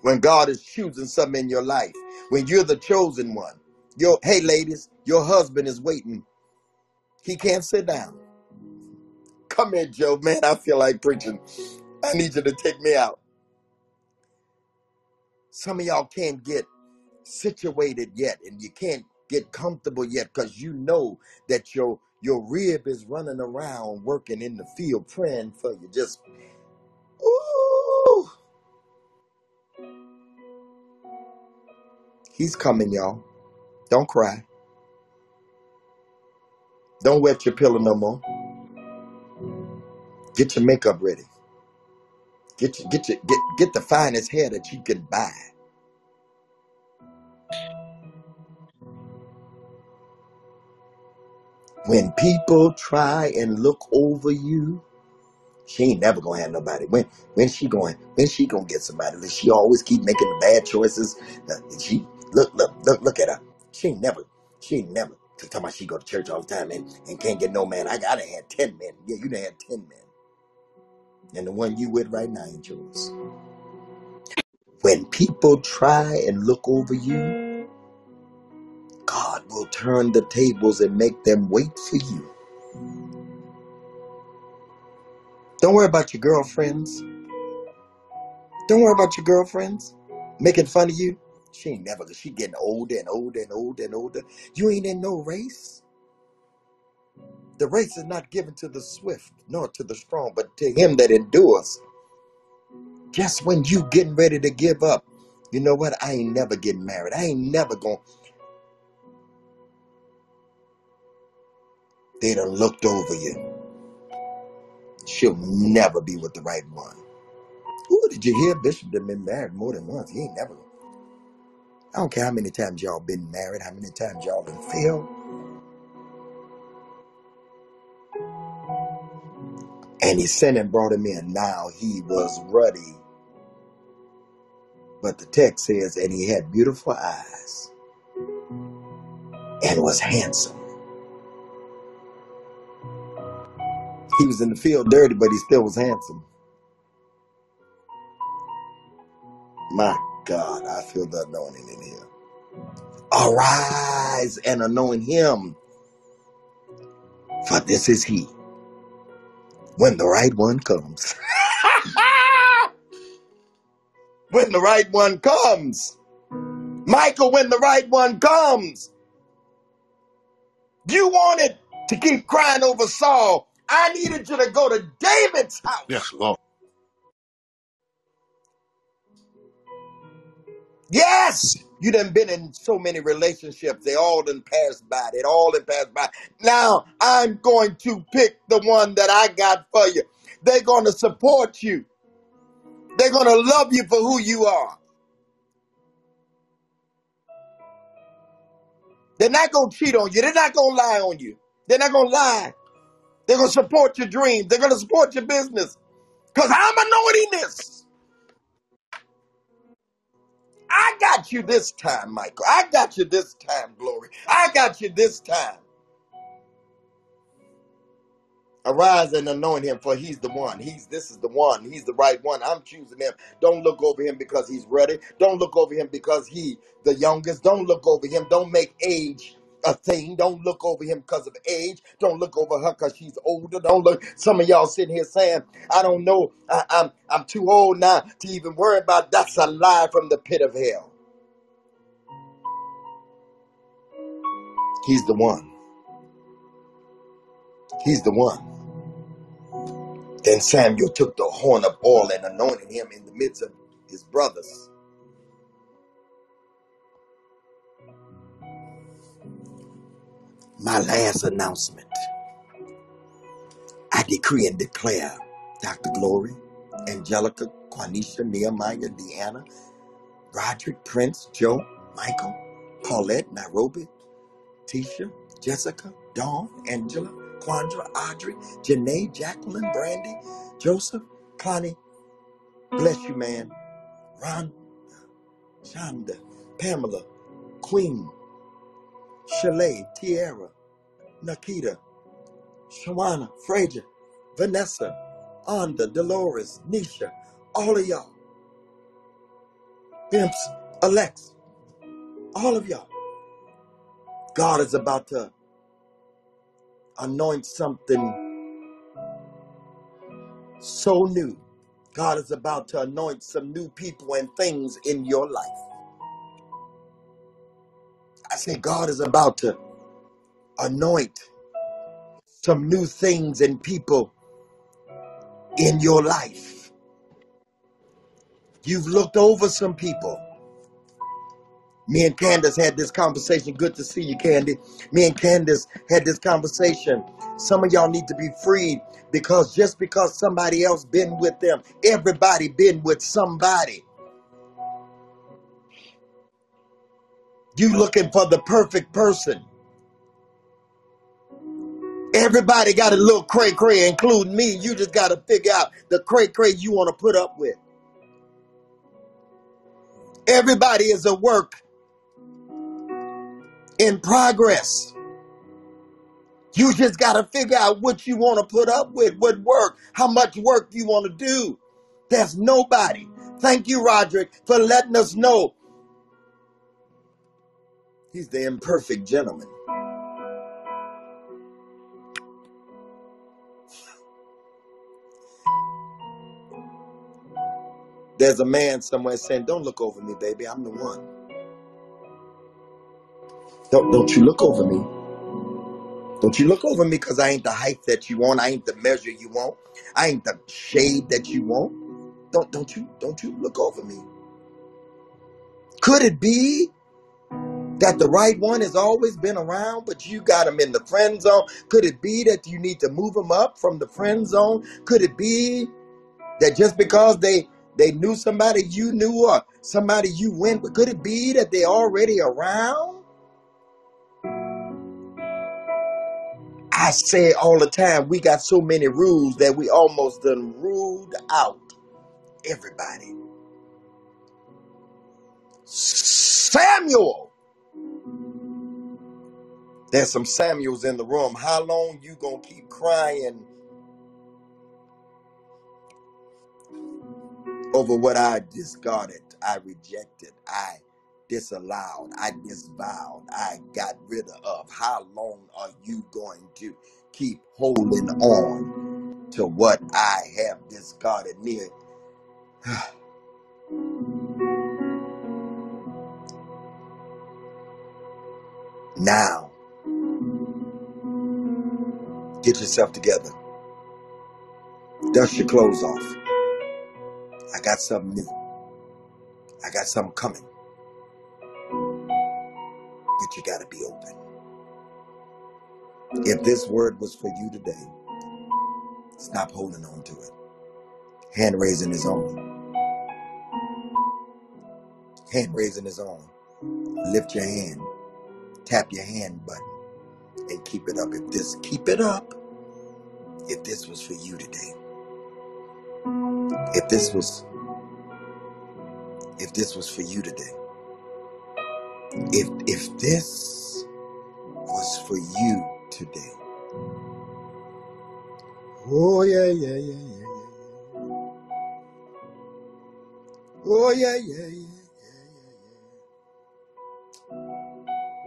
When God is choosing something in your life, when you're the chosen one, your hey ladies, your husband is waiting. He can't sit down. Come here, Joe. Man, I feel like preaching. I need you to take me out. Some of y'all can't get situated yet and you can't get comfortable yet because you know that your your rib is running around working in the field praying for you just ooh. He's coming y'all. Don't cry. Don't wet your pillow no more. Get your makeup ready get your get your get get the finest hair that you can buy when people try and look over you She ain't never gonna have nobody. When when she going? When she gonna get somebody? She always keep making the bad choices. She look look look look at her. She ain't never. She ain't never. Talking about she go to church all the time and, and can't get no man. I got to had ten men. Yeah, you done had ten men, and the one you with right now ain't yours. When people try and look over you, God will turn the tables and make them wait for you. Don't worry about your girlfriends. Don't worry about your girlfriends making fun of you. She ain't never, she getting older and older and older and older. You ain't in no race. The race is not given to the swift nor to the strong, but to him that endures. Just when you getting ready to give up, you know what? I ain't never getting married. I ain't never going. They done looked over you. She'll never be with the right one. Ooh, did you hear Bishop done been married more than once? He ain't never. I don't care how many times y'all been married, how many times y'all been failed. And he sent and brought him in. Now he was ruddy. But the text says, and he had beautiful eyes and was handsome. He was in the field dirty, but he still was handsome. My God, I feel the anointing in here. Arise and anoint him, for this is he. When the right one comes. when the right one comes. Michael, when the right one comes. You wanted to keep crying over Saul. I needed you to go to David's house.
Yes, Lord.
Yes, you done been in so many relationships. They all done passed by. They all done passed by. Now I'm going to pick the one that I got for you. They're going to support you. They're going to love you for who you are. They're not going to cheat on you. They're not going to lie on you. They're not going to lie. They're going to support your dreams. They're going to support your business. Because I'm anointing this. I got you this time, Michael. I got you this time, Glory. I got you this time. Arise and anoint him, for he's the one. He's this is the one. He's the right one. I'm choosing him. Don't look over him because he's ready. Don't look over him because he the youngest. Don't look over him. Don't make age a thing. Don't look over him because of age. Don't look over her because she's older. Don't look. Some of y'all sitting here saying, "I don't know. I, I'm I'm too old now to even worry about." That's a lie from the pit of hell. He's the one. He's the one Then Samuel took the horn of oil and anointed him in the midst of his brothers. My last announcement I decree and declare Dr. Glory, Angelica, Quanisha, Nehemiah, Deanna, Roderick, Prince, Joe, Michael, Paulette, Nairobi, Tisha, Jessica, Dawn, Angela, Quandra, Audrey, Janae, Jacqueline, Brandy, Joseph, Connie, bless you, man. Ron, Shonda, Pamela, Queen, Shalay, Tierra, Nakita, Shawana, Frazier, Vanessa, Onda, Dolores, Nisha, all of y'all, Pimps, Alex, all of y'all. God is about to anoint something so new. God is about to anoint some new people and things in your life. I say, God is about to anoint some new things and people in your life. You've looked over some people. Me and Candace had this conversation. Good to see you, Candy. Me and Candace had this conversation. Some of y'all need to be freed because just because somebody else been with them, everybody been with somebody. You looking for the perfect person. Everybody got a little cray cray, including me. You just got to figure out the cray cray you want to put up with. Everybody is a work in progress. You just got to figure out what you want to put up with, what work, how much work you want to do. There's nobody. Thank you, Roderick, for letting us know he's the imperfect gentleman. There's a man somewhere saying, Don't look over me, baby. I'm the one. Don't, don't you look over me. Don't you look over me because I ain't the height that you want. I ain't the measure you want. I ain't the shade that you want. Don't don't you don't you look over me. Could it be that the right one has always been around, but you got him in the friend zone? Could it be that you need to move him up from the friend zone? Could it be that just because they they knew somebody you knew or somebody you went with, could it be that they already around? I say it all the time, we got so many rules that we almost done ruled out everybody. Samuel! There's some Samuels in the room. How long you gonna keep crying over what I discarded, I rejected, I disallowed, I disavowed, I got rid of? How long are you going to keep holding on to what I have discarded near? Now, get yourself together. Dust your clothes off. I got something new. I got something coming. But you gotta be open. If this word was for you today, stop holding on to it. Hand raising is on. Hand raising is on. Lift your hand. Tap your hand button and keep it up. If this keep it up, if this was for you today. If this was if this was for you today. If if this was for you today. Oh yeah, yeah, yeah, yeah, yeah. Oh yeah, yeah, yeah, yeah,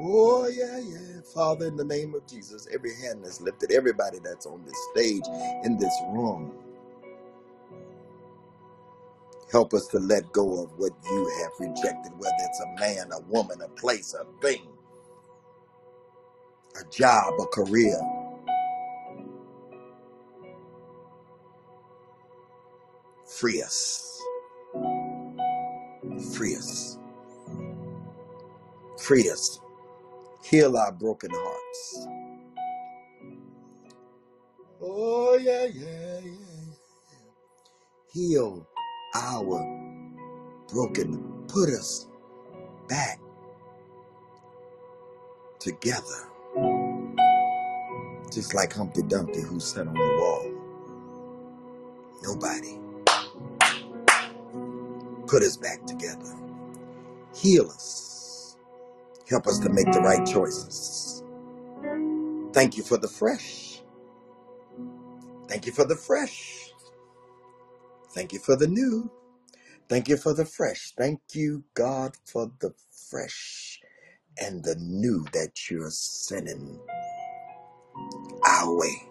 Oh yeah, yeah. Father, in the name of Jesus, every hand that's lifted, everybody that's on this stage, in this room, help us to let go of what you have rejected, whether it's a man, a woman, a place, a thing, a job, a career. Free us. Free us. Free us. Heal our broken hearts. Oh, yeah, yeah, yeah. Heal our broken. Put us back together. Just like Humpty Dumpty who sat on the wall. Nobody put us back together. Heal us. Help us to make the right choices. Thank you for the fresh. Thank you for the fresh. Thank you for the new. Thank you for the fresh. Thank you, God, for the fresh and the new that you're sending our way.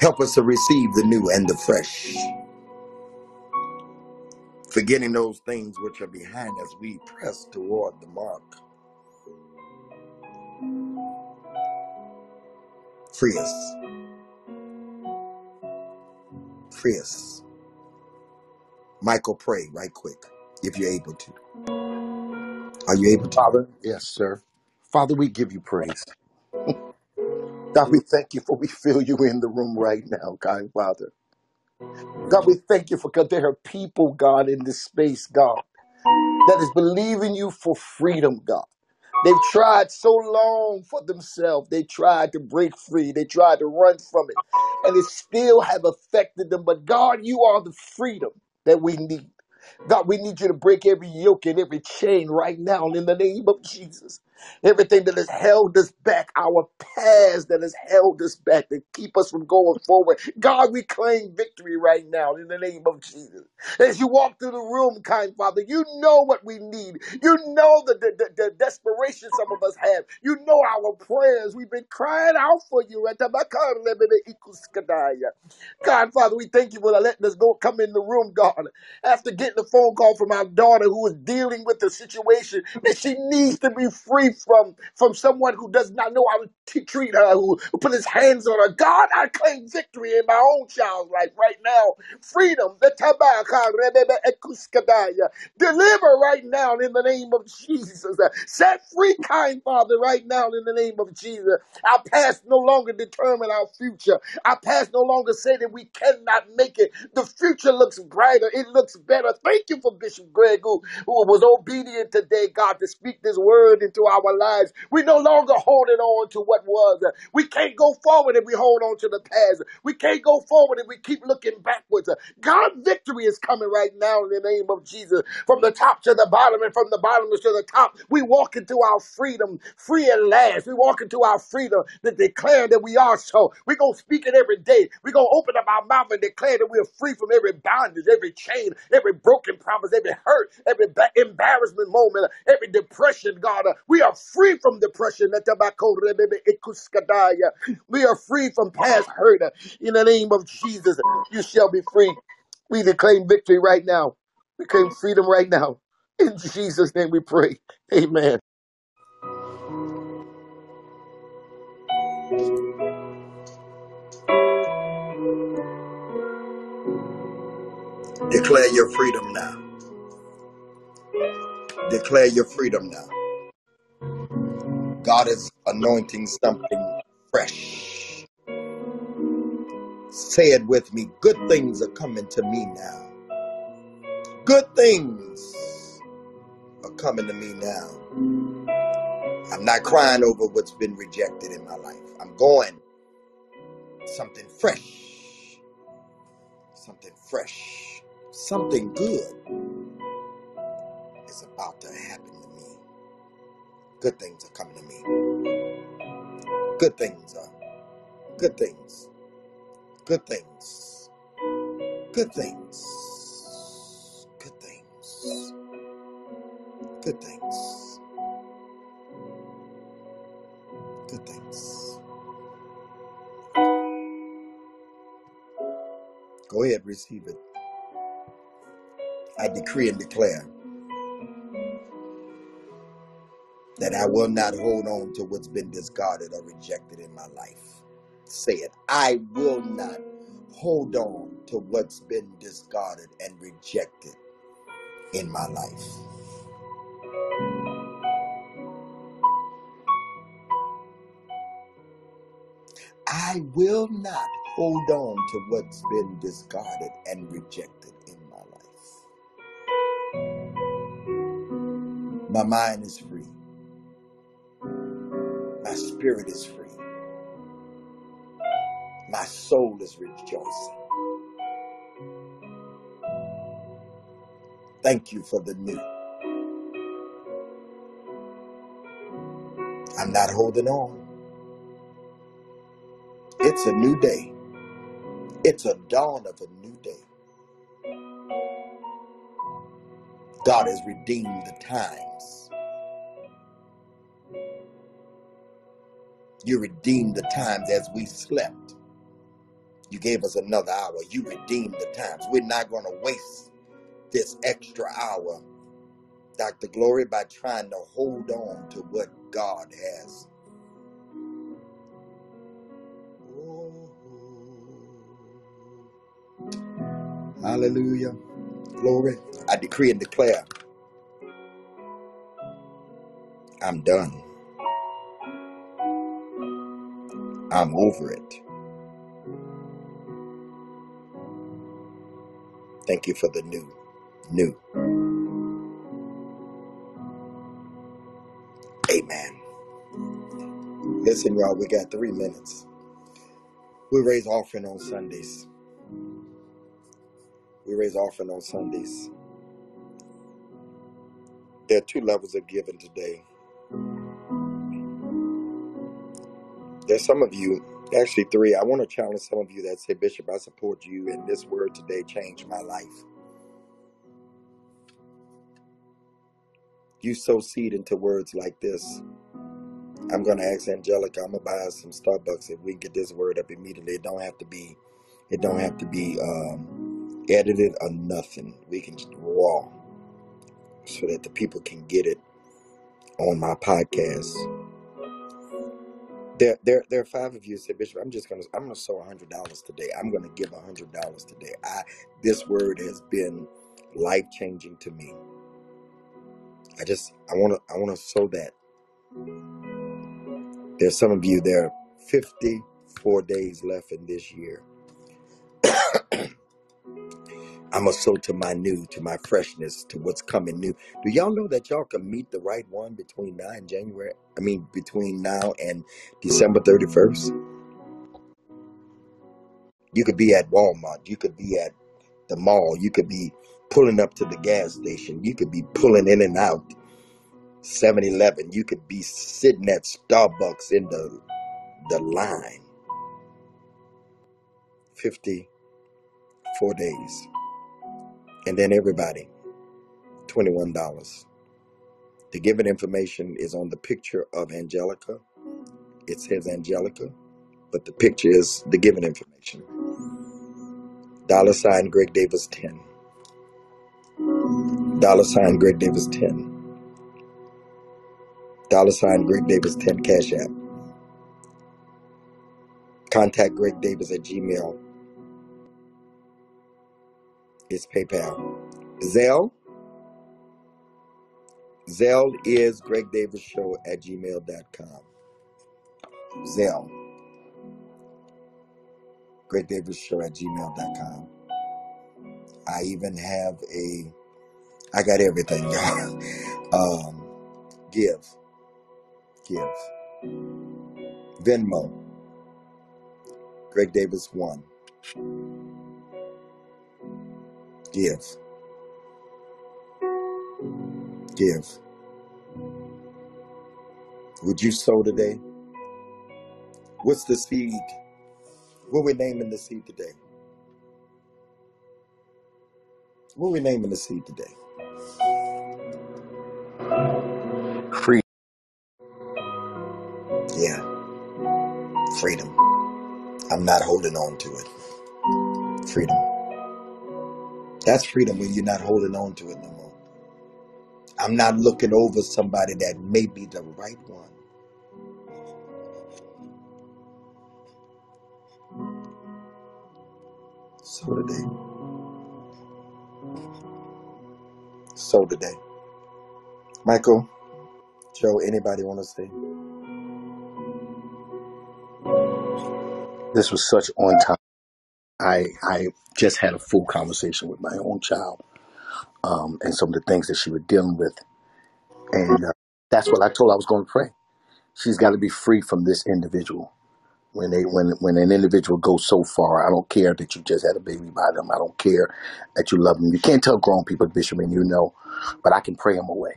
Help us to receive the new and the fresh, forgetting those things which are behind as we press toward the mark. Free us. Free us. Michael, pray right quick if you're able to. Are you able to?
Father, yes, sir. Father, we give you praise. God, we thank you for we feel you in the room right now, kind Father. God, we thank you for God. There are people, God, in this space, God, that is believing you for freedom, God. They've tried so long for themselves. They tried to break free. They tried to run from it. And it still have affected them. But God, you are the freedom that we need. God, we need you to break every yoke and every chain right now in the name of Jesus. Everything that has held us back, our past that has held us back to keep us from going forward. God, we claim victory right now in the name of Jesus. As you walk through the room, kind Father, you know what we need. You know the, the, the, the desperation some of us have. You know our prayers. We've been crying out for you. God, Father, we thank you for letting us go come in the room, God. After getting a phone call from our daughter who is dealing with the situation that she needs to be free from, from someone who does not know how to t- treat her, who, who put his hands on her. God, I claim victory in my own child's life right now. Freedom. The tabaka, rebebe, ekuskadaya. Deliver right now in the name of Jesus. Set free, kind Father, right now in the name of Jesus. Our past no longer determine our future. Our past no longer say that we cannot make it. The future looks brighter. It looks better. Thank you for Bishop Greg, who, who was obedient today, God, to speak this word into our lives. We no longer holding on to what was. We can't go forward if we hold on to the past. We can't go forward if we keep looking backwards. God, victory is coming right now in the name of Jesus. From the top to the bottom and from the bottom to the top, we walk into our freedom, free at last. We walk into our freedom that declare that we are so. We're going to speak it every day. We're going to open up our mouth and declare that we are free from every bondage, every chain, every broken promise, every hurt, every ba- embarrassment moment, every depression, God. Uh, We are free from depression. We are free from past hurt. In the name of Jesus, you shall be free. We declaim victory right now. We claim freedom right now. In Jesus' name we pray. Amen.
Declare your freedom now. Declare your freedom now. God is anointing something fresh. Say it with me. Good things are coming to me now. Good things are coming to me now. I'm not crying over what's been rejected in my life. I'm going something fresh. Something fresh. Something good is about to happen. Good things are coming to me. Good things are. Good things. Good things. Good things. Good things. Good things. Good things. Go ahead, receive it. I decree and declare that I will not hold on to what's been discarded or rejected in my life. Say it. I will not hold on to what's been discarded and rejected in my life. I will not hold on to what's been discarded and rejected in my life. My mind is free. Spirit is free. My soul is rejoicing. Thank you for the new. I'm not holding on. It's a new day. It's a dawn of a new day. God has redeemed the times. You redeemed the times as we slept. You gave us another hour. You redeemed the times. We're not going to waste this extra hour, Dr. Glory, by trying to hold on to what God has. Hallelujah. Glory. I decree and declare I'm done. I'm over it. Thank you for the new. New. Amen. Listen, y'all, we got three minutes. We raise offering on Sundays. We raise offering on Sundays. There are two levels of giving today. There's some of you, actually three. I want to challenge some of you that say, Bishop, I support you, and this word today changed my life. You sow seed into words like this. I'm going to ask Angelica, I'm going to buy us some Starbucks if we can get this word up immediately. It don't have to be, it don't have to be um, edited or nothing. We can just raw so that the people can get it on my podcast. There, there, there are five of you said, Bishop, I'm just gonna, I'm gonna sow a hundred dollars today. I'm gonna give a hundred dollars today. I, this word has been life changing to me. I just, I wanna, I wanna sow that. There's some of you. There are 54 days left in this year. I'm gonna sow to my new, to my freshness, to what's coming new. Do y'all know that y'all can meet the right one between now and January? I mean, between now and December 31st. You could be at Walmart. You could be at the mall. You could be pulling up to the gas station. You could be pulling in and out 7 Eleven. You could be sitting at Starbucks in the, the line. 54 days. And then everybody, $21. The given information is on the picture of Angelica. It says Angelica, but the picture is the given information. Dollar sign Greg Davis 10. Dollar sign Greg Davis 10. Dollar sign Greg Davis 10 Cash App. Contact Greg Davis at Gmail. It's PayPal. Zelle. Zelle is Greg Davis Show at gmail.com. Zelle. Greg Davis Show at gmail.com. I even have a, I got everything, y'all. Um, give. Give. Venmo. Greg Davis 1. Give. Give. Would you sow today? What's the seed? What we naming the seed today? What we naming the seed today? Free. Yeah, freedom. I'm not holding on to it. Freedom. That's freedom when you're not holding on to it no more. I'm not looking over somebody that may be the right one. So today. So today. Michael, Joe, anybody want to say?
This was such on time. I I just had a full conversation with my own child, um, and some of the things that she was dealing with, and uh, that's what I told her I was going to pray. She's got to be free from this individual. When they when when an individual goes so far, I don't care that you just had a baby by them. I don't care that you love them. You can't tell grown people, Bishop, and you know, but I can pray them away.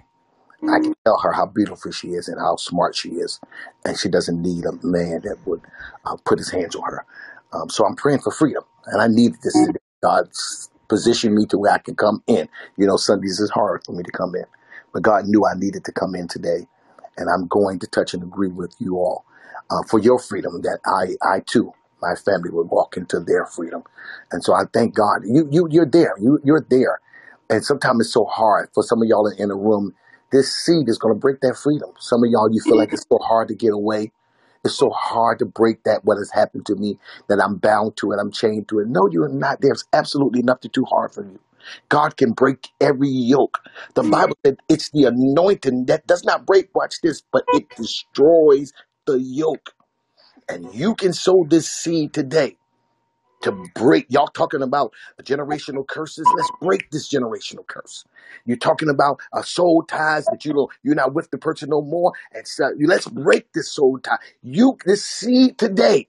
I can tell her how beautiful she is and how smart she is, and she doesn't need a man that would uh, put his hands on her. Um, so I'm praying for freedom, and I need this today. God's positioned me to where I can come in. You know, Sundays is hard for me to come in, but God knew I needed to come in today, and I'm going to touch and agree with you all uh, for your freedom that I, I too, my family would walk into their freedom, and so I thank God. You, you, you're there. You, you're there, and sometimes it's so hard for some of y'all in the room this seed is going to break that freedom. Some of y'all, you feel like it's so hard to get away. It's so hard to break that what has happened to me that I'm bound to it. I'm chained to it. No, you're not. There's absolutely nothing too hard for you. God can break every yoke. The Bible said it's the anointing that does not break, watch this, but it destroys the yoke. And you can sow this seed today to break. Y'all talking about generational curses? Let's break this generational curse. You're talking about a soul ties that you know you're not with the person no more, and so let's break this soul tie. You this seed today.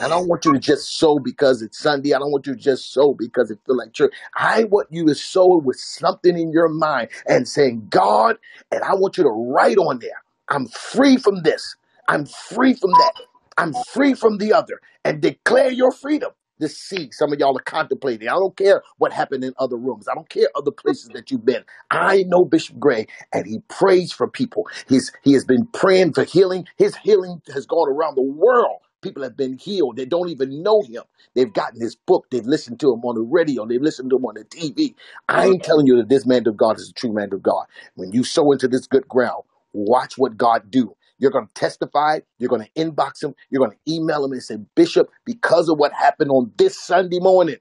I don't want you to just sow because it's Sunday. I don't want you to just sow because it feel like church. I want you to sow it with something in your mind and saying, God, and I want you to write on there, I'm free from this. I'm free from that. I'm free from the other. And declare your freedom. This seed, some of y'all are contemplating. I don't care what happened in other rooms. I don't care other places that you've been. I know Bishop Gray, and he prays for people. He's he has been praying for healing. His healing has gone around the world. People have been healed. They don't even know him. They've gotten his book. They've listened to him on the radio. They've listened to him on the TV. I ain't telling you that this man of God is a true man of God. When you sow into this good ground, watch what God do. You're going to testify. You're going to inbox him. You're going to email him and say, Bishop, because of what happened on this Sunday morning,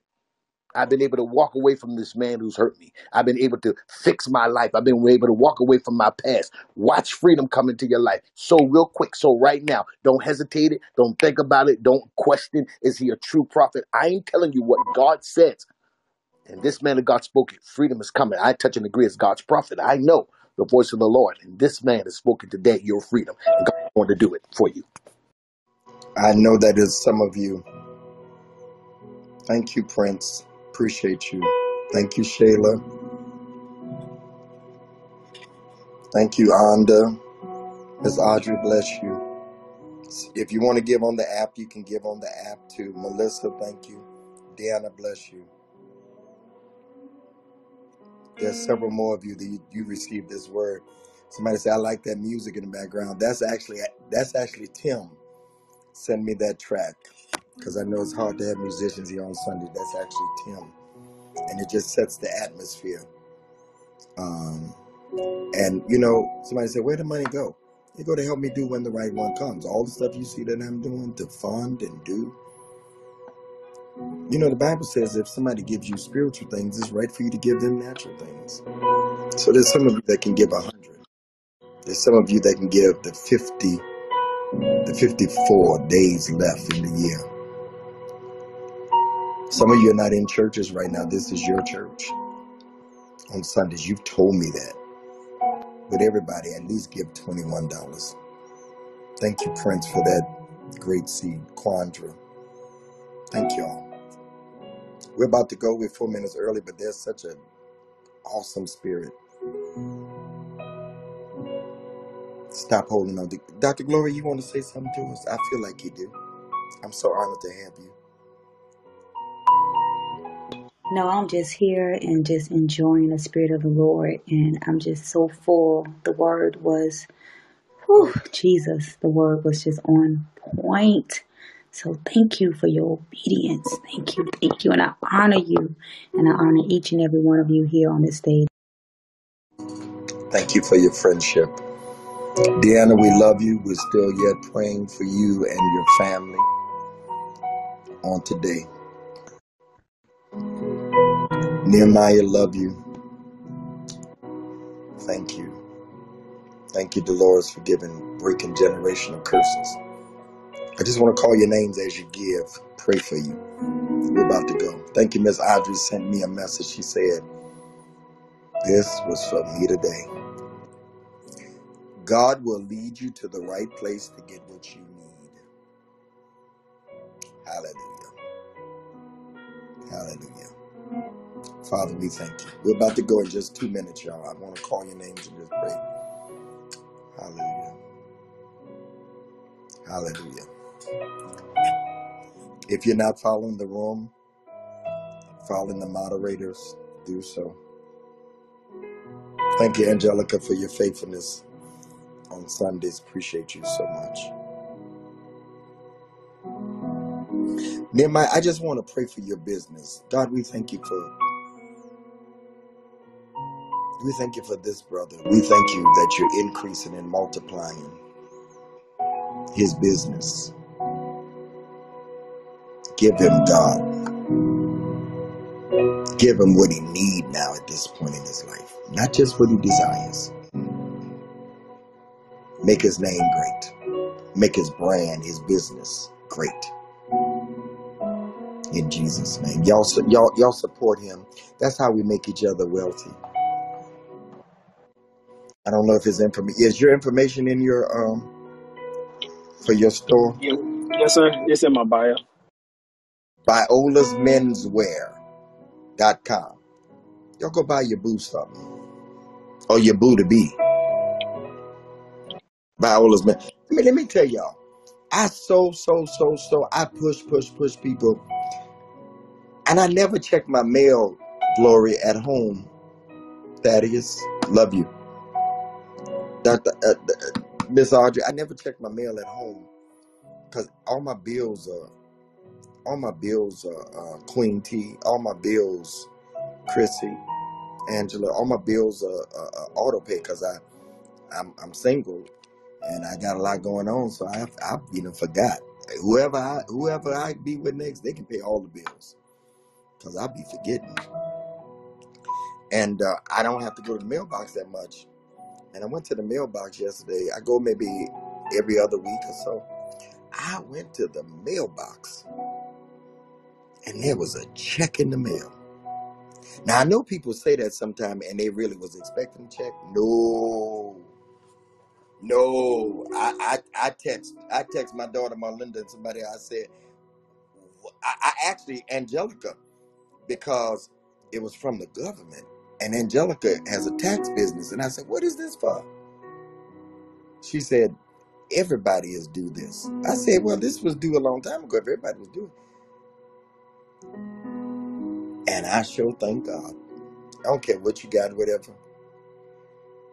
I've been able to walk away from this man who's hurt me. I've been able to fix my life. I've been able to walk away from my past. Watch freedom come into your life. So real quick. So right now, don't hesitate it. Don't think about it. Don't question. Is he a true prophet? I ain't telling you what God says. And this man of God spoke it. Freedom is coming. I touch and agree as God's prophet. I know the voice of the Lord. And this man has spoken today your freedom. And God is going to do it for you.
I know that is some of you. Thank you, Prince. Appreciate you. Thank you, Shayla. Thank you, Anda. Miss Audrey, bless you. If you want to give on the app, you can give on the app too. Melissa, thank you. Deanna, bless you. There's several more of you that you, you received this word. Somebody say, I like that music in the background. That's actually that's actually Tim. Send me that track. Because I know it's hard to have musicians here on Sunday. That's actually Tim. And it just sets the atmosphere. Um, and you know, somebody said, Where the money go? It go to help me do when the right one comes. All the stuff you see that I'm doing to fund and do. You know, the Bible says if somebody gives you spiritual things, it's right for you to give them natural things. So there's some of you that can give a hundred. There's some of you that can give the fifty, the fifty-four days left in the year. Some of you are not in churches right now. This is your church. On Sundays, you've told me that. But everybody, at least give twenty-one dollars. Thank you, Prince, for that great seed, Quandra. Thank y'all. We're about to go. We're four minutes early, but there's such an awesome spirit. Stop holding on. Dr. Glory, you want to say something to us? I feel like you do. I'm so honored to have you.
No, I'm just here and just enjoying the Spirit of the Lord. And I'm just so full. The word was, whew, Jesus, the word was just on point. So thank you for your obedience. Thank you. Thank you. And I honor you. And I honor each and every one of you here on this stage.
Thank you for your friendship. Deanna, we love you. We're still yet praying for you and your family on today. Nehemiah, love you. Thank you. Thank you, Dolores, for giving, breaking generational curses. I just want to call your names as you give. Pray for you. We're about to go. Thank you, Miss Audrey sent me a message. She said, This was for me today. God will lead you to the right place to get what you need. Hallelujah. Hallelujah. Father, we thank you. We're about to go in just two minutes, y'all. I want to call your names and just pray. Hallelujah. Hallelujah. If you're not following the room, following the moderators, do so. Thank you, Angelica, for your faithfulness on Sundays. Appreciate you so much. Nehemiah, I just want to pray for your business. God, we thank you for we thank you for this brother. We thank you that you're increasing and multiplying his business. Give him God. Give him what he need now at this point in his life. Not just what he desires. Make his name great. Make his brand, his business great. In Jesus' name. Y'all y'all y'all support him. That's how we make each other wealthy. I don't know if his information is your information in your um for your store.
Yes, yes, sir. It's in my bio.
Viola's Menswear.com. Y'all go buy your boo something. Or your boo to be. Viola's Men. I mean, let me tell y'all. I so, so, so, so I push, push, push people. And I never check my mail, Glory, at home. Thaddeus, love you. Dr. Uh, uh, Miss Audrey, I never check my mail at home. Because all my bills are, all my bills are uh, Queen T. All my bills, Chrissy, Angela, all my bills are, are, are auto pay because I, I'm, I'm single and I got a lot going on. So I, I you know, forgot. Whoever I, whoever I be with next, they can pay all the bills because I'll be forgetting. And uh, I don't have to go to the mailbox that much. And I went to the mailbox yesterday. I go maybe every other week or so. I went to the mailbox and there was a check in the mail. Now I know people say that sometime and they really was expecting a check. No, no. I I, I text I text my daughter Marlinda and somebody I said I, I actually Angelica because it was from the government. And Angelica has a tax business. And I said, What is this for? She said, Everybody is due this. I said, Well, this was due a long time ago. Everybody was due it. And I sure thank God. I don't care what you got, whatever.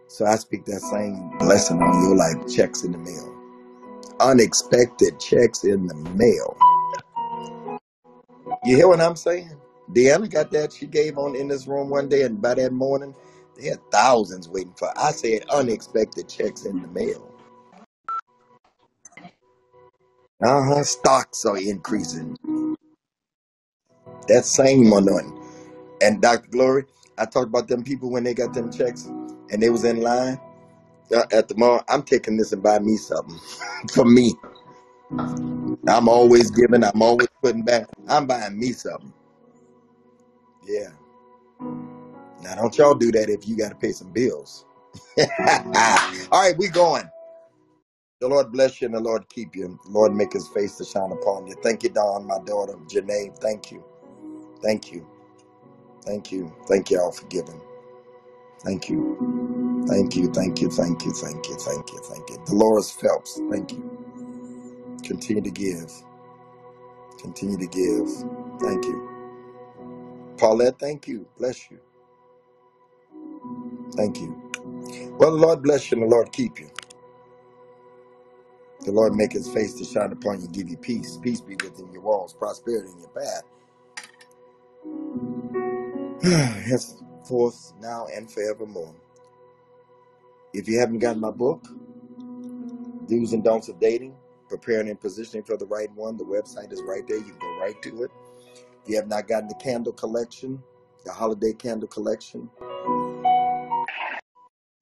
So I speak that same blessing on your life, checks in the mail. Unexpected checks in the mail. You hear what I'm saying? Deanna got that she gave on in this room one day, and by that morning, they had thousands waiting for. I said unexpected checks in the mail. Uh huh. Stocks are increasing. That same anointing. And Dr. Glory, I talked about them people when they got them checks and they was in line uh, at the mall. I'm taking this and buy me something for me. I'm always giving. I'm always putting back. I'm buying me something. Yeah. Now don't y'all do that if you got to pay some bills. All right, we going. The Lord bless you and the Lord keep you. The Lord make his face to shine upon you. Thank you, Dawn, my daughter, Janae. Thank you. Thank you. Thank you. Thank you all for giving. Thank you. Thank you. Thank you. Thank you. Thank you. Thank you. Thank you. Dolores Phelps. Thank you. Continue to give. Continue to give. Thank you. Paulette, thank you. Bless you. Thank you. Well, the Lord bless you and the Lord keep you. The Lord make his face to shine upon you, give you peace. Peace be within your walls, prosperity in your path. Henceforth, now and forevermore. If you haven't gotten my book, Do's and Don'ts of Dating, Preparing and Positioning for the Right One, the website is right there. You can go right to it. If you have not gotten the candle collection, the holiday candle collection.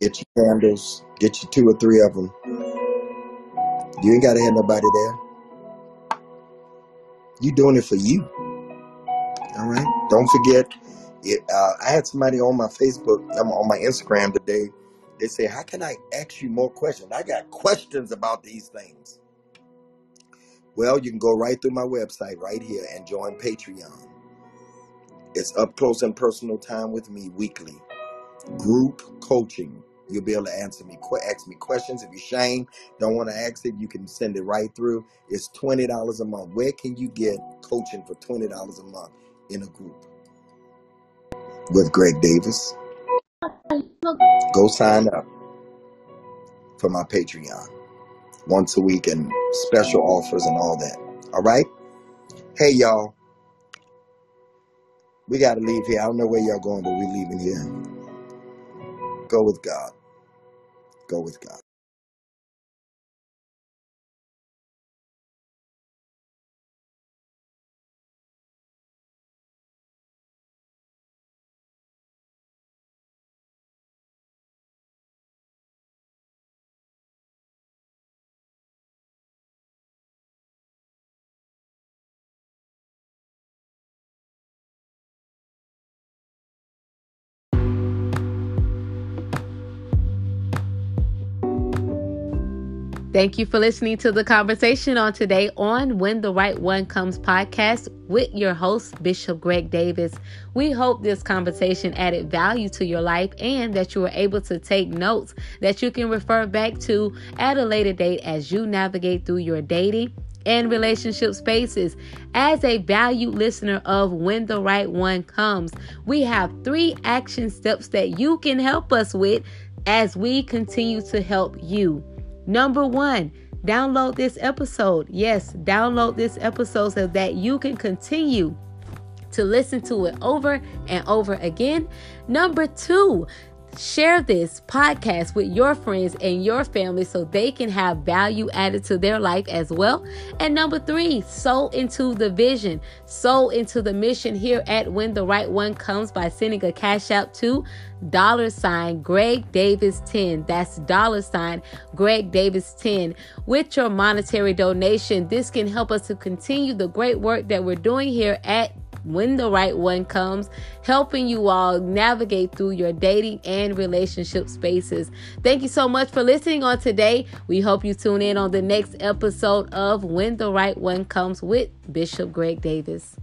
Get your candles, get you two or three of them. You ain't got to have nobody there. You doing it for you. All right. Don't forget, it, uh, I had somebody on my Facebook, um, on my Instagram today. They say, "How can I ask you more questions? I got questions about these things." Well, you can go right through my website right here and join Patreon. It's up close and personal time with me weekly. Group coaching. You'll be able to answer me, ask me questions. If you're shame, don't want to ask it, you can send it right through. It's twenty dollars a month. Where can you get coaching for twenty dollars a month in a group with Greg Davis? Go sign up for my Patreon once a week and special offers and all that. All right. Hey y'all, we got to leave here. I don't know where y'all going, but we're leaving here. Go with God. Go with God.
Thank you for listening to the conversation on today on When the Right One Comes podcast with your host, Bishop Greg Davis. We hope this conversation added value to your life and that you were able to take notes that you can refer back to at a later date as you navigate through your dating and relationship spaces. As a valued listener of When the Right One Comes, we have three action steps that you can help us with as we continue to help you. Number one, download this episode. Yes, download this episode so that you can continue to listen to it over and over again. Number two, Share this podcast with your friends and your family so they can have value added to their life as well. And number three, sow into the vision, sow into the mission here at When the Right One Comes by sending a Cash App to dollar sign Greg Davis 10. That's dollar sign Greg Davis 10. With your monetary donation, this can help us to continue the great work that we're doing here at when the right one comes, helping you all navigate through your dating and relationship spaces. Thank you so much for listening on today. We hope you tune in on the next episode of When the Right One Comes with Bishop Greg Davis.